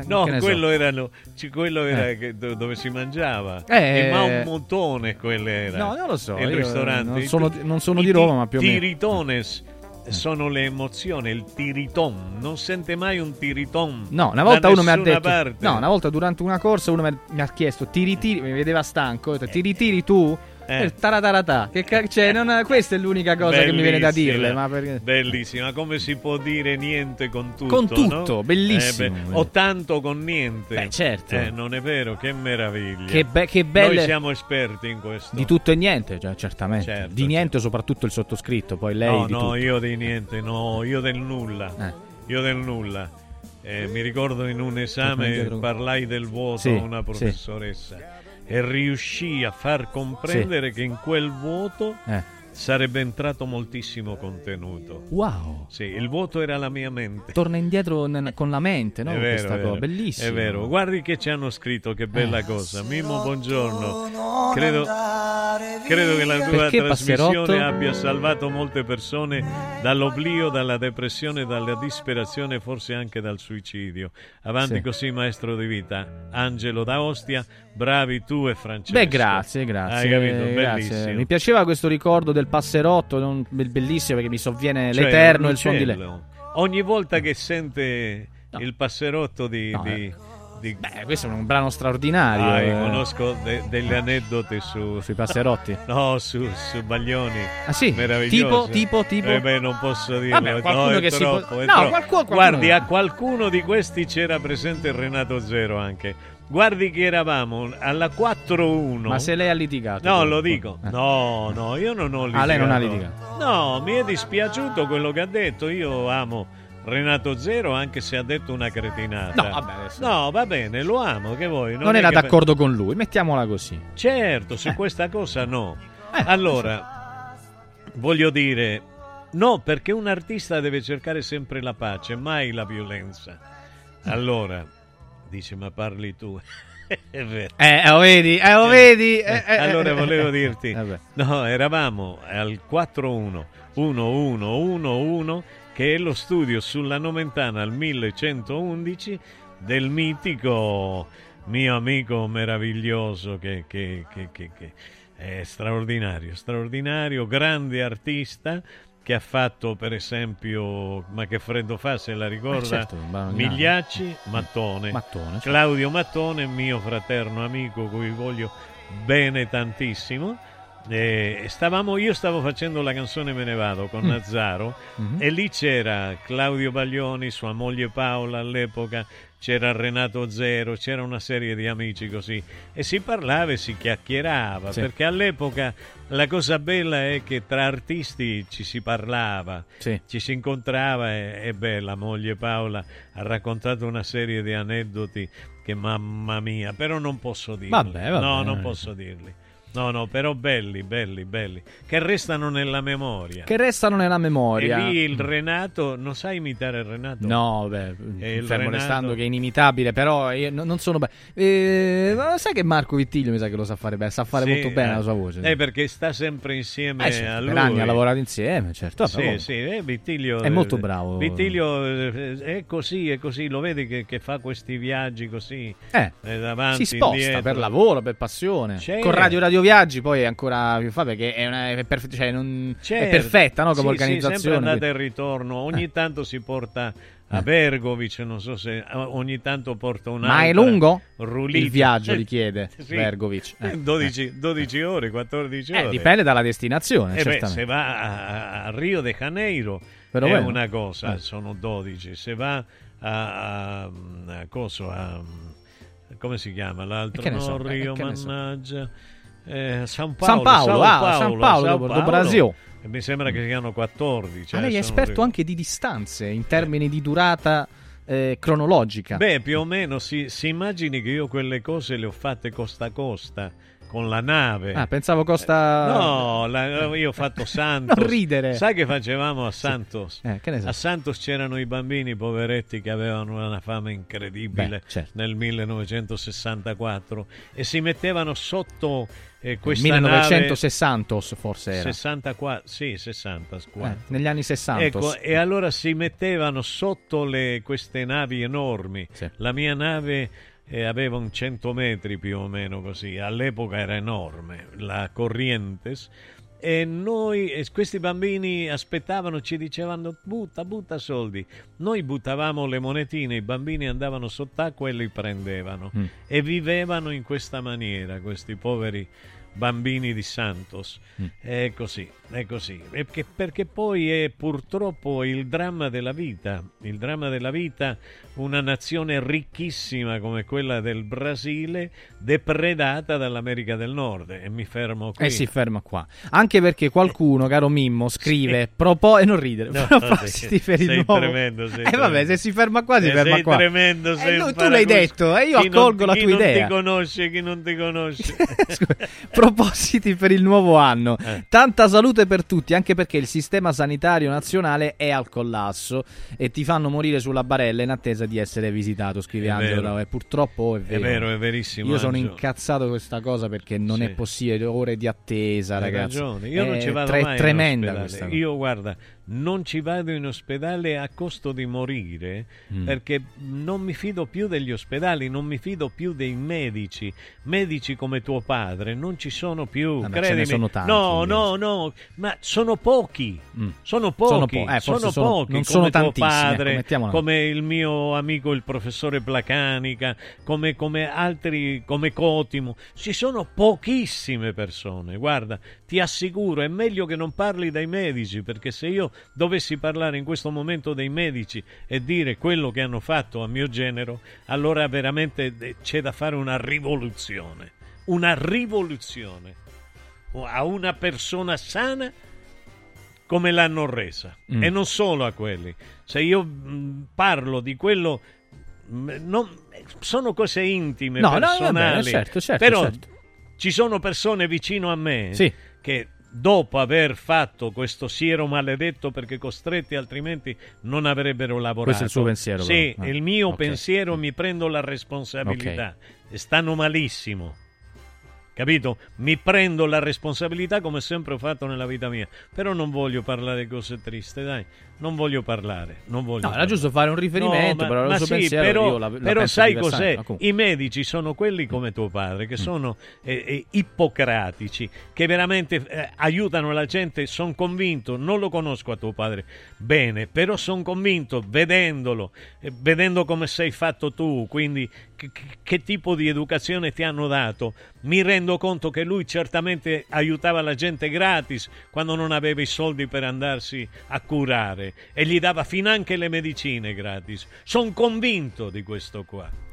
eh, No, che ne so. quello, erano, ci- quello era Eh. che- do- dove si mangiava. Eh, il Maumutone quello era. No, non lo so, Il ristorante. non sono- non sono di Roma, ma più o meno. Tiritones sono le emozioni, il tiriton. Non sente mai un tiriton. No, una volta uno mi ha detto. parte. No, una volta durante una corsa uno mi- mi ha chiesto tiri tiri, mi vedeva stanco, ho detto tiri tiri tu? Eh. Eh, Tarataratà. Che ca- cioè, non- questa è l'unica cosa che mi viene da Bellissima, dirle. Ma perché... Bellissima, come si può dire niente con tutto? Con tutto, no? bellissimo. Eh, beh, o tanto con niente. Beh, certo. Eh, non è vero, che meraviglia. Che be- che belle- Noi siamo esperti in questo. Di tutto e niente, cioè, certamente. Certo, di niente, soprattutto il sottoscritto. Poi lei no, no, tutto. io di niente, no, io del nulla. Eh. Io del nulla. Eh, mi ricordo in un esame parlai del vuoto Sì, a una sì. E riuscì a far comprendere che in quel vuoto Eh. sarebbe entrato moltissimo contenuto. Wow. Sì, il vuoto era la mia mente. Torna indietro nel- con la mente, no? È vero, Questa è cosa. vero. Bellissimo. È vero. Guardi che ci hanno scritto, che bella Eh. cosa. Mimmo, buongiorno. Credo, credo che la tua Perché trasmissione Passerotto? abbia salvato molte persone dall'oblio, dalla depressione, dalla disperazione, forse anche dal suicidio. Avanti Sì. così, maestro di vita. Angelo da Ostia, bravi tu e Francesco. Beh, grazie, grazie. Hai capito? grazie. Mi piaceva questo ricordo del passerotto, bellissimo perché mi sovviene Cioè, l'eterno e il suono di lei. Ogni volta che sente il passerotto di... No, di- eh. di- Beh, questo è un brano straordinario. Ah, eh. conosco de- delle aneddoti su... Sui passerotti? No, su, su Baglioni. Ah, sì? Meraviglioso. Tipo, tipo, tipo? Eh beh, non posso dirlo. Vabbè, no, qualcuno è che si può- troppo, No, troppo. qualcuno- qualcuno- Guardi, a qualcuno di questi c'era presente Renato Zero anche. Guardi che eravamo alla 4-1. Ma se lei ha litigato. No, lo dico. Eh. No, no, io non ho litigato. Ah, lei non ha litigato. No, mi è dispiaciuto quello che ha detto. Io amo Renato Zero anche se ha detto una cretinata. No, vabbè, adesso- No, va bene, lo amo, che vuoi. Non, Non era d'accordo con lui, mettiamola così. Certo, su questa cosa no. allora, voglio dire, no, perché un artista deve cercare sempre la pace, mai la violenza. Allora, dice, ma parli tu. È vero. Eh, lo vedi, eh, lo vedi. eh, eh, allora eh, volevo eh, dirti, no, eravamo al 4-1, 1-1-1-1, che è lo studio sulla Nomentana al 1111 del mitico mio amico meraviglioso che, che- che- che- che è straordinario, straordinario, grande artista che ha fatto per esempio, ma che freddo fa se la ricorda, Eh, certo, Migliacci, Mattone. Mattone, certo. Claudio Mattone, mio fraterno amico, cui voglio bene tantissimo. E stavamo, io stavo facendo la canzone Me ne vado con Mm. Nazzaro Mhm. e lì c'era Claudio Baglioni, sua moglie Paola all'epoca, c'era Renato Zero, c'era una serie di amici così e si parlava e si chiacchierava Sì. perché all'epoca la cosa bella è che tra artisti ci si parlava, Sì. ci si incontrava e, e beh, la moglie Paola ha raccontato una serie di aneddoti che mamma mia, però non posso dirli. Vabbè, vabbè. No, non posso dirli. No, no, però belli, belli, belli, che restano nella memoria. Che restano nella memoria. E lì il Renato, non sai imitare il Renato? No, beh, E fermo Renato- restando che è inimitabile, però io no- non sono bene. Eh, sai che Marco Vittiglio mi sa che lo sa fare bene, sa fare Sì, molto bene eh. la sua voce. Eh, perché sta sempre insieme Eh, certo, a per lui. anni ha lavorato insieme, certo. Sì, vabbè, sì, eh, Vittilio È molto bravo. Vittilio eh, è così, è così, lo vedi che, che fa questi viaggi così Eh, davanti, si sposta indietro. per lavoro, per passione. Certo. Con Radio Radio Viaggi poi è ancora più fa perché è, una, è, perfe- cioè, non- è Certo. perfetta no, come Sì, sì, organizzazione. sempre andata e ritorno. Ogni Eh. tanto si porta a Vergovic, non so se ogni tanto porta un Ma è lungo? Rulito. Il viaggio richiede Sì. Vergovic. Eh. 12, 12 ore, 14 ore. Eh, dipende dalla destinazione, Eh beh, se va a, Rio de Janeiro Però è bueno. una cosa, Eh. sono 12. Se va a, a, a a- come si chiama l'altro? No, so, eh, Rio, ne so. Eh, San Paolo, San Paolo, ah, Paolo, San Paolo, Sao do- do Paolo. Brasil. E mi sembra che siano 14. Ma eh, lei è esperto anche di distanze in termini di durata eh, cronologica. Beh, più o meno si, si immagini che io quelle cose le ho fatte costa a costa con la nave. Ah, pensavo costa. No, la- io ho fatto Santos. Non ridere. Sai che facevamo a Santos? Eh, che ne so. A Santos c'erano i bambini poveretti che avevano una fame incredibile Beh, certo. nel 1964 e si mettevano sotto eh, questa 1960 forse nave era. 64, sì, 60, scusa. Eh, negli anni 60. Ecco, e allora si mettevano sotto le- queste navi enormi. La mia nave eh, aveva un 100 metri più o meno così, all'epoca era enorme, la Corrientes. E noi, e questi bambini aspettavano, ci dicevano butta, butta soldi. Noi buttavamo le monetine, i bambini andavano sott'acqua e li prendevano. Mm. E vivevano in questa maniera, questi poveri bambini di Santos. Mm. È così, è così. E che- perché poi è purtroppo il dramma della vita, il dramma della vita, una nazione ricchissima come quella del Brasile, depredata dall'America del Nord. E mi fermo qui. E si ferma qua. Anche perché qualcuno, caro Mimmo, scrive propo- e non ridere. No, propositi per il sei nuovo. tremendo, sei Eh vabbè, se si ferma qua si Eh, ferma sei qua. tremendo, Eh, sei no, un tu l'hai detto, e io chi non- accolgo la chi tua non idea. ti conosce, chi non ti conosce. Propositi per il nuovo anno. Eh. Tanta salute per tutti, anche perché il sistema sanitario nazionale è al collasso e ti fanno morire sulla barella in attesa di essere visitato, scrive È Angelo. vero. E purtroppo è È vero. vero, è verissimo, Io sono Angelo. incazzato con questa cosa perché non è Sì. possibile, ore di attesa, Hai ragazzi. ragione. Io non È ci vado tre- mai tremenda questa cosa. Io guarda, non ci vado in ospedale a costo di morire Mm. perché non mi fido più degli ospedali, non mi fido più dei medici. Medici come tuo padre non ci sono più, ne credimi. sono tanti, no, invece. no, no, ma sono pochi. Mm. Sono pochi, Sono po- eh, sono sono- pochi, non come sono tuo tantissimi, ecco, padre, come il mio amico il professore Placanica, come, come altri, come Cotimo. Ci sono pochissime persone. Guarda, ti assicuro, è meglio che non parli dai medici, perché se io dovessi parlare in questo momento dei medici e dire quello che hanno fatto a mio genero, allora veramente eh, c'è da fare una rivoluzione. Una rivoluzione a una persona sana come l'hanno resa Mm. e non solo a quelli. Se io mh, parlo di quello, mh, non- sono cose intime, No, no, personali, bene, certo, certo, però certo. ci sono persone vicino a me Sì. Che dopo aver fatto questo siero maledetto perché costretti altrimenti non avrebbero lavorato. Questo è il suo pensiero, Sì. Ah, il mio ok. pensiero mi prendo la responsabilità e stanno malissimo. Capito? Mi prendo la responsabilità come sempre ho fatto nella vita mia. Però non voglio parlare di cose triste, dai. Non voglio parlare. Non voglio No, era parlare. giusto fare un riferimento, No, però il ma sì, pensiero però, io la- la però sai cos'è? ma. I medici sono quelli come tuo padre, Mm. che sono eh, eh, ippocratici, che veramente eh, aiutano la gente. Sono convinto, non lo conosco a tuo padre bene, però sono convinto, vedendolo, eh, vedendo come sei fatto tu, quindi che- che tipo di educazione ti hanno dato, mi rendo conto che lui certamente aiutava la gente gratis quando non aveva i soldi per andarsi a curare e gli dava finanche le medicine gratis. Sono convinto di questo qua.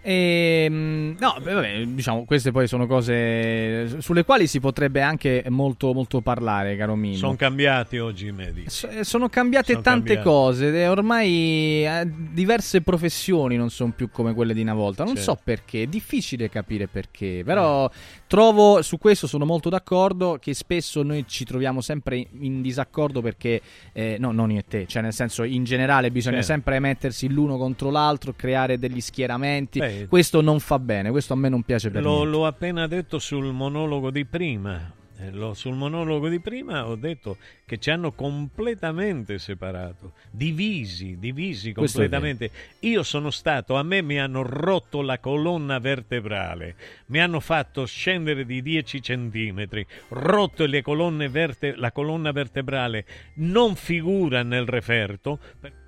E, mm, no, beh, vabbè, diciamo, queste poi sono cose sulle quali si potrebbe anche molto, molto parlare, caro Mimo. Sono cambiati oggi i medici. So- eh, sono cambiate Sono tante cambiati. cose, e ormai eh, diverse professioni non sono più come quelle di una volta. Non Sì. so perché, è difficile capire perché, però trovo su questo sono molto d'accordo che spesso noi ci troviamo sempre in disaccordo perché eh, no, non io e te, cioè nel senso in generale bisogna Certo. sempre mettersi l'uno contro l'altro, creare degli schieramenti. Beh, questo non fa bene, questo a me non piace per niente. l'ho appena detto sul monologo di prima. Eh, sul monologo di prima ho detto che ci hanno completamente separato, divisi, divisi completamente. Io sono stato, a me mi hanno rotto la colonna vertebrale, mi hanno fatto scendere di 10 centimetri, rotto le colonne verte- la colonna vertebrale non figura nel referto. per-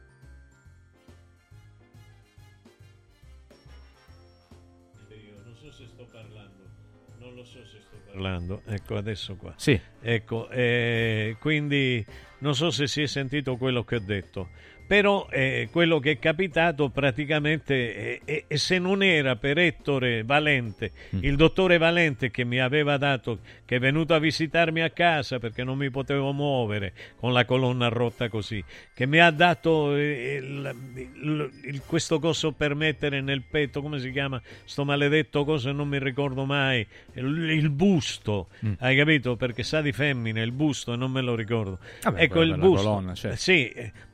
parlando. Ecco, adesso qua. Sì. Ecco, eh, quindi non so se si è sentito quello che ho detto. Però eh, quello che è capitato praticamente, eh, eh, se non era per Ettore Valente, il dottore Valente che mi aveva dato, che è venuto a visitarmi a casa perché non mi potevo muovere con la colonna rotta così, che mi ha dato eh, il- il- il- questo coso per mettere nel petto, come si chiama? Sto maledetto coso, non mi ricordo mai, il, busto, hai capito? Perché sa di femmine, il busto, e non me lo ricordo. Vabbè, ecco quella il busto. colonna, certo. Sì,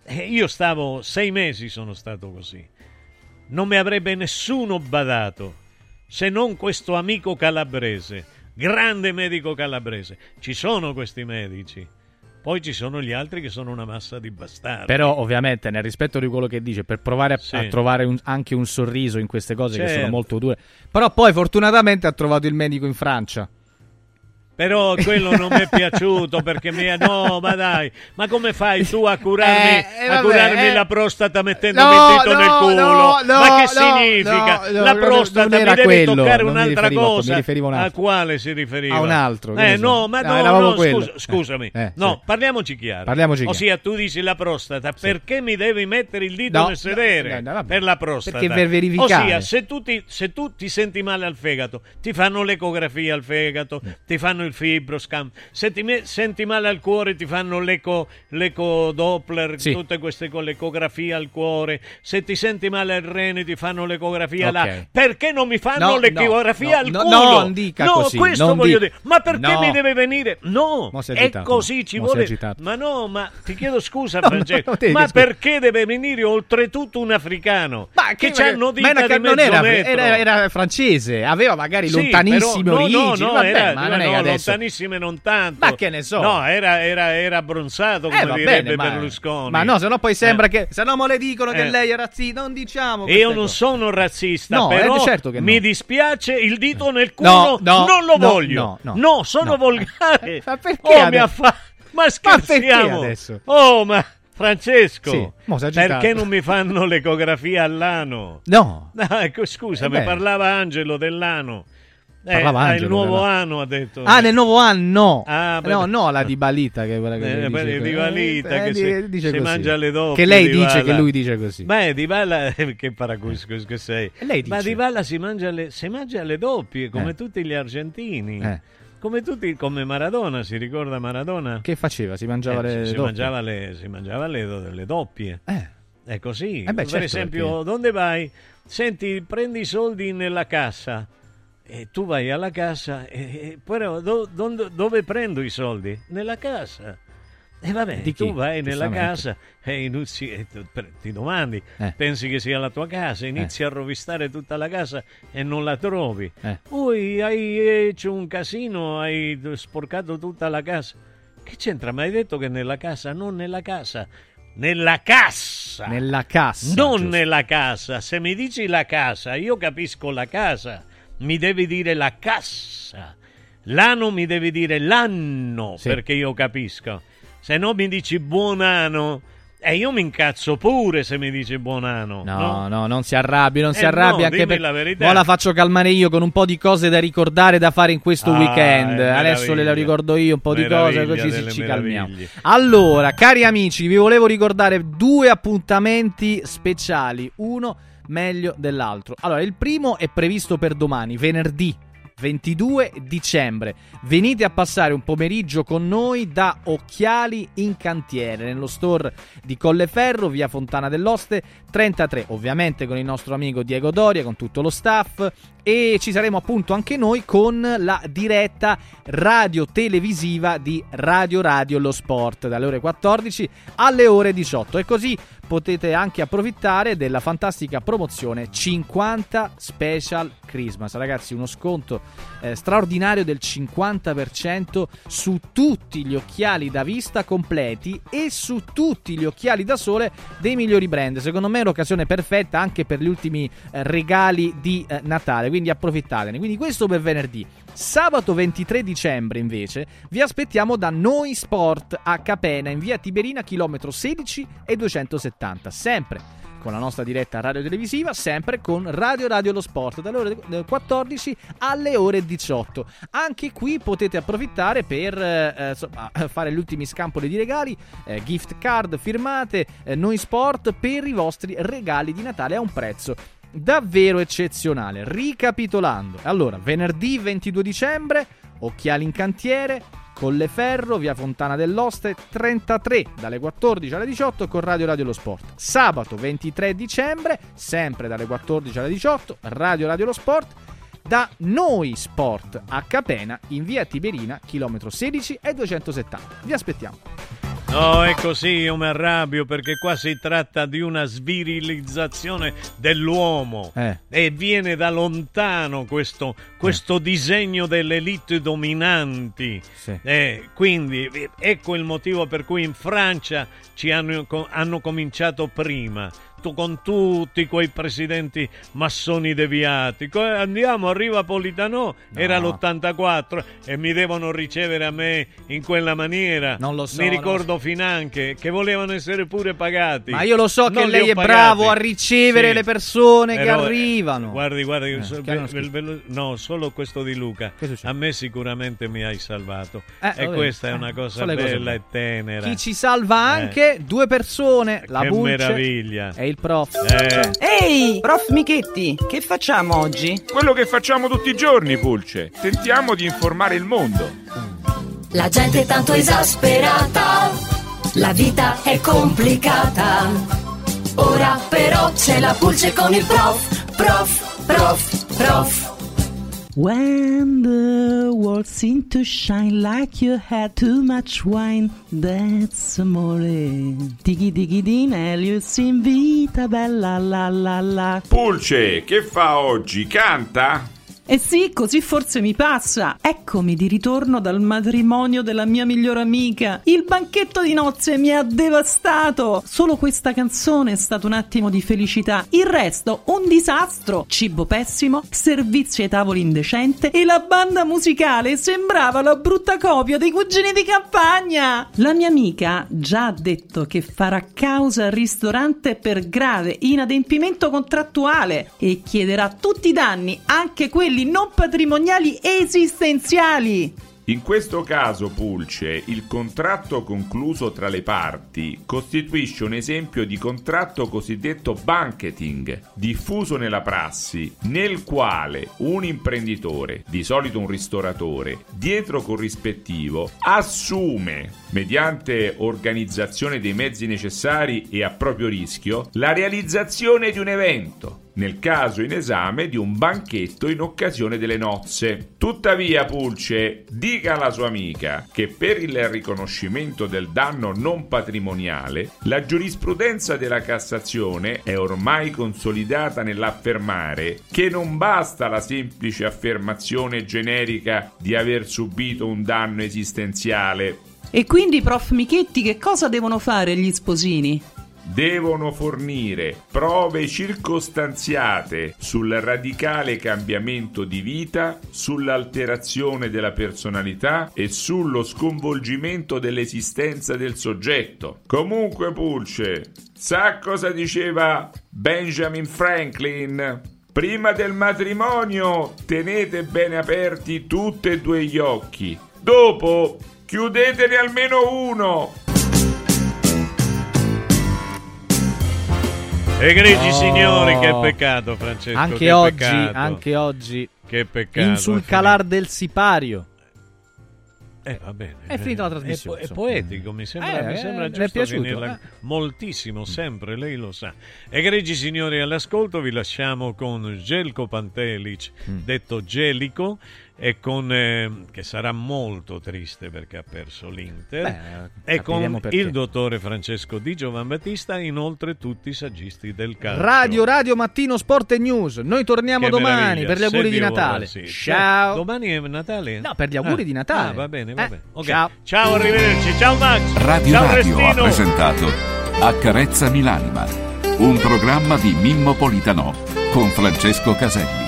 io stavo sei mesi, sono stato così. Non mi avrebbe nessuno badato se non questo amico calabrese, grande medico calabrese. Ci sono questi medici. Poi ci sono gli altri che sono una massa di bastardi. Però, ovviamente, nel rispetto di quello che dice, per provare a, Sì. a trovare un- anche un sorriso in queste cose che sono Certo. molto dure. Però, poi, fortunatamente, ha trovato il medico in Francia. Però quello non mi è piaciuto perché mi ha... No, ma dai, ma come fai tu a curarmi, Eh, eh, a vabbè, curarmi eh. la prostata mettendo No, il dito no, nel culo? no, ma che significa? la prostata mi deve quello, toccare non mi un'altra a cosa. a un a quale si riferiva? A un altro, Eh no, ma No, no, scusa- scusami. Eh, no, parliamoci chiaro. Parliamoci chiaro. Ossia, tu dici la prostata, perché mi devi mettere il dito nel sedere per la prostata? Perché per verificare. Ossia, se tu, ti, se tu ti senti male al fegato, ti fanno l'ecografia al fegato, ti fanno il fibroscan. Se ti me- senti male al cuore, ti fanno l'eco, l'eco Doppler, Sì. tutte queste con l'ecografia al cuore. Se ti senti male al rene, ti fanno l'ecografia Ok. là. Perché non mi fanno No, l'ecografia no, al no, culo? non dica no, così, questo non voglio di- dire. Ma perché No. mi deve venire? No, è così, ci Mo vuole. Ma no, ma ti chiedo scusa, No, Francesco. no, ma perché deve venire oltretutto un africano? Ma che ci hanno ma era non era, era, era francese, aveva magari Sì, lontanissime però- no, origini. No, no, vabbè, era, ma non è no, che adesso. Lontanissime non tanto. Ma che ne so. No, era, era, era abbronzato, come Eh, direbbe bene, ma, Berlusconi. ma no, se no poi sembra Eh. che. Se no, mo le dicono che Eh. lei è razzista. Non diciamo. Io non cose. sono razzista, No, però eh, certo che no. mi dispiace il dito nel culo, No, no, non lo voglio. no, no, sono no. volgare. Ma perché oh, mi ha fa- Ma scherziamo. adesso? Oh, ma Francesco, Sì, perché non mi fanno l'ecografia all'ano? No. No, ecco, scusami, Eh parlava Angelo dell'ano. Eh, Parlava ah, il Angelo nuovo dell'ano. anno ha detto. Ah, nel nuovo anno. Ah, beh, no, no, la di Balita che è quella che Eh, dice, di Valita eh, che si, dice si mangia le doppie. Che lei Di dice che lui dice così. Beh, Di Balla, che paracuscus che sei. lei Ma dice. Di Balla si mangia le, si mangia le doppie, come Eh. tutti gli argentini. Eh. Come tutti, come Maradona, si ricorda Maradona? Che faceva? Si mangiava Eh, le si doppie? mangiava le, si mangiava le, le doppie. Eh. È così. Eh beh, per certo, esempio, perché- dove vai? Senti, prendi i soldi nella cassa. E tu vai alla cassa, e, e- però do- dove, dove prendo i soldi? Nella cassa. E vabbè, Di tu vai nella casa e inizi, ti domandi, Eh. pensi che sia la tua casa, inizi a rovistare tutta la casa e non la trovi. Eh. Poi hai hecho un casino, hai sporcato tutta la casa. Che c'entra? Ma hai detto che nella casa, non nella casa, nella cassa. Nella cassa. Non giusto. nella casa. Se mi dici la casa, io capisco la casa. Mi devi dire la cassa. L'anno mi devi dire l'anno Sì. perché io capisco. Se no mi dici buon anno. E io mi incazzo pure se mi dici buon anno. No, no, non si arrabbi, non si Eh, arrabbi. no, anche per... la verità. Mo la faccio calmare io con un po' di cose da ricordare da fare in questo Ah, weekend. Adesso le meraviglia. ricordo io un po' di cose, Meraviglia così delle ci calmiamo. Allora, cari amici, vi volevo ricordare due appuntamenti speciali. Uno meglio dell'altro. Allora, il primo è previsto per domani, venerdì 22 dicembre. Venite a passare un pomeriggio con noi da Occhiali in Cantiere, nello store di Colleferro, via Fontana dell'Oste 33, ovviamente con il nostro amico Diego Doria, con tutto lo staff e ci saremo appunto anche noi con la diretta radio televisiva di Radio Radio Lo Sport dalle ore 14 alle ore 18 e così potete anche approfittare della fantastica promozione 50 Special Christmas. Ragazzi, uno sconto eh, straordinario del 50% su tutti gli occhiali da vista completi e su tutti gli occhiali da sole dei migliori brand. Secondo me l'occasione perfetta anche per gli ultimi eh, regali di eh, Natale, quindi approfittatene. Quindi questo per venerdì. Sabato 23 dicembre invece vi aspettiamo da Noi Sport a Capena in via Tiberina chilometro 16 e 270, sempre con la nostra diretta radio televisiva, sempre con Radio Radio Lo Sport, dalle ore 14 alle ore 18. Anche qui potete approfittare per eh, insomma, fare gli ultimi scampoli di regali, eh, gift card firmate, eh, Noi Sport per i vostri regali di Natale a un prezzo davvero eccezionale. Ricapitolando, allora, venerdì 22 dicembre, occhiali in cantiere, Colleferro, via Fontana dell'Oste 33 dalle 14 alle 18 con Radio Radio Lo Sport. Sabato 23 dicembre, sempre dalle 14 alle 18, Radio Radio Lo Sport da Noi Sport a Capena in via Tiberina, chilometro 16 e 270. Vi aspettiamo. No, è così, io mi arrabbio perché qua si tratta di una svirilizzazione dell'uomo eh. e viene da lontano questo, questo eh. disegno delle elite dominanti. Sì. Eh, quindi ecco il motivo per cui in Francia ci hanno, hanno cominciato prima fatto con tutti quei presidenti massoni deviati. Andiamo, arriva Politano, no. era l'84 e mi devono ricevere a me in quella maniera. Non lo so. Mi ricordo so. finanche che volevano essere pure pagati. Ma io lo so non che lei è pagati. bravo a ricevere sì. le persone Però, che arrivano. Guardi, guardi, Eh, so, ve- ve- ve- no, solo questo di Luca. A me sicuramente mi hai salvato. Eh, e questa è Eh, una cosa le cose bella e tenera. Chi ci salva anche due persone, la che Bulce meraviglia. e il prof. Eh. Ehi, prof Michetti, che facciamo oggi? Quello che facciamo tutti i giorni, Pulce. Tentiamo di informare il mondo. La gente è tanto esasperata, la vita è complicata. Ora però c'è la pulce con il prof, prof, prof, prof. When the world seemed to shine like you had too much wine, that's amore. Dighi dighi din, Elius invita, bella la la la. Pulce, che fa oggi? Canta? Eh sì, così forse mi passa. Eccomi di ritorno dal matrimonio della mia migliore amica. Il banchetto di nozze mi ha devastato. Solo questa canzone è stato un attimo di felicità. Il resto, un disastro. Cibo pessimo, servizio ai tavoli indecente e la banda musicale sembrava la brutta copia dei cugini di campagna. La mia amica già ha detto che farà causa al ristorante per grave inadempimento contrattuale e chiederà tutti i danni, anche quelli non patrimoniali esistenziali. In questo caso, Pulce, il contratto concluso tra le parti costituisce un esempio di contratto cosiddetto banqueting, diffuso nella prassi, nel quale un imprenditore, di solito un ristoratore, dietro corrispettivo, assume, mediante organizzazione dei mezzi necessari e a proprio rischio, la realizzazione di un evento nel caso in esame di un banchetto in occasione delle nozze. Tuttavia, Pulce dica alla sua amica che per il riconoscimento del danno non patrimoniale, la giurisprudenza della Cassazione è ormai consolidata nell'affermare che non basta la semplice affermazione generica di aver subito un danno esistenziale. E quindi, prof Michetti, che cosa devono fare gli sposini? Devono fornire prove circostanziate sul radicale cambiamento di vita, sull'alterazione della personalità e sullo sconvolgimento dell'esistenza del soggetto. Comunque, Pulce, sa cosa diceva Benjamin Franklin? Prima del matrimonio tenete bene aperti tutti e due gli occhi. Dopo chiudetene almeno uno. Egregi No. signori, che peccato, Francesco. Anche che oggi, peccato. anche oggi. Che peccato. In sul è calar del sipario. Eh, va bene. È finita la È trasmissione, po- È, poetico, mi sembra, Eh, mi eh, sembra le è giusto piaciuto, venirla eh. moltissimo, sempre, lei lo sa. Egregi signori all'ascolto, vi lasciamo con Gelko Pantelic, Mm. detto Gelico, e con, eh, che sarà molto triste perché ha perso l'Inter, Beh, e con perché. il dottore Francesco Di Giovan Battista, inoltre tutti i saggisti del calcio. Radio, radio, mattino, sport e news. Noi torniamo Che domani meraviglia, per gli auguri se di Dio vorrà, Natale. sì. Ciao. Domani è Natale? No, per gli auguri Ah, di Natale. ah, va bene, va Eh, bene. Ok. ciao. Ciao, arrivederci. Ciao Max. Radio ciao Radio ha Restino. presentato Accarezza Milanima, un programma di Mimmo Politano con Francesco Caselli.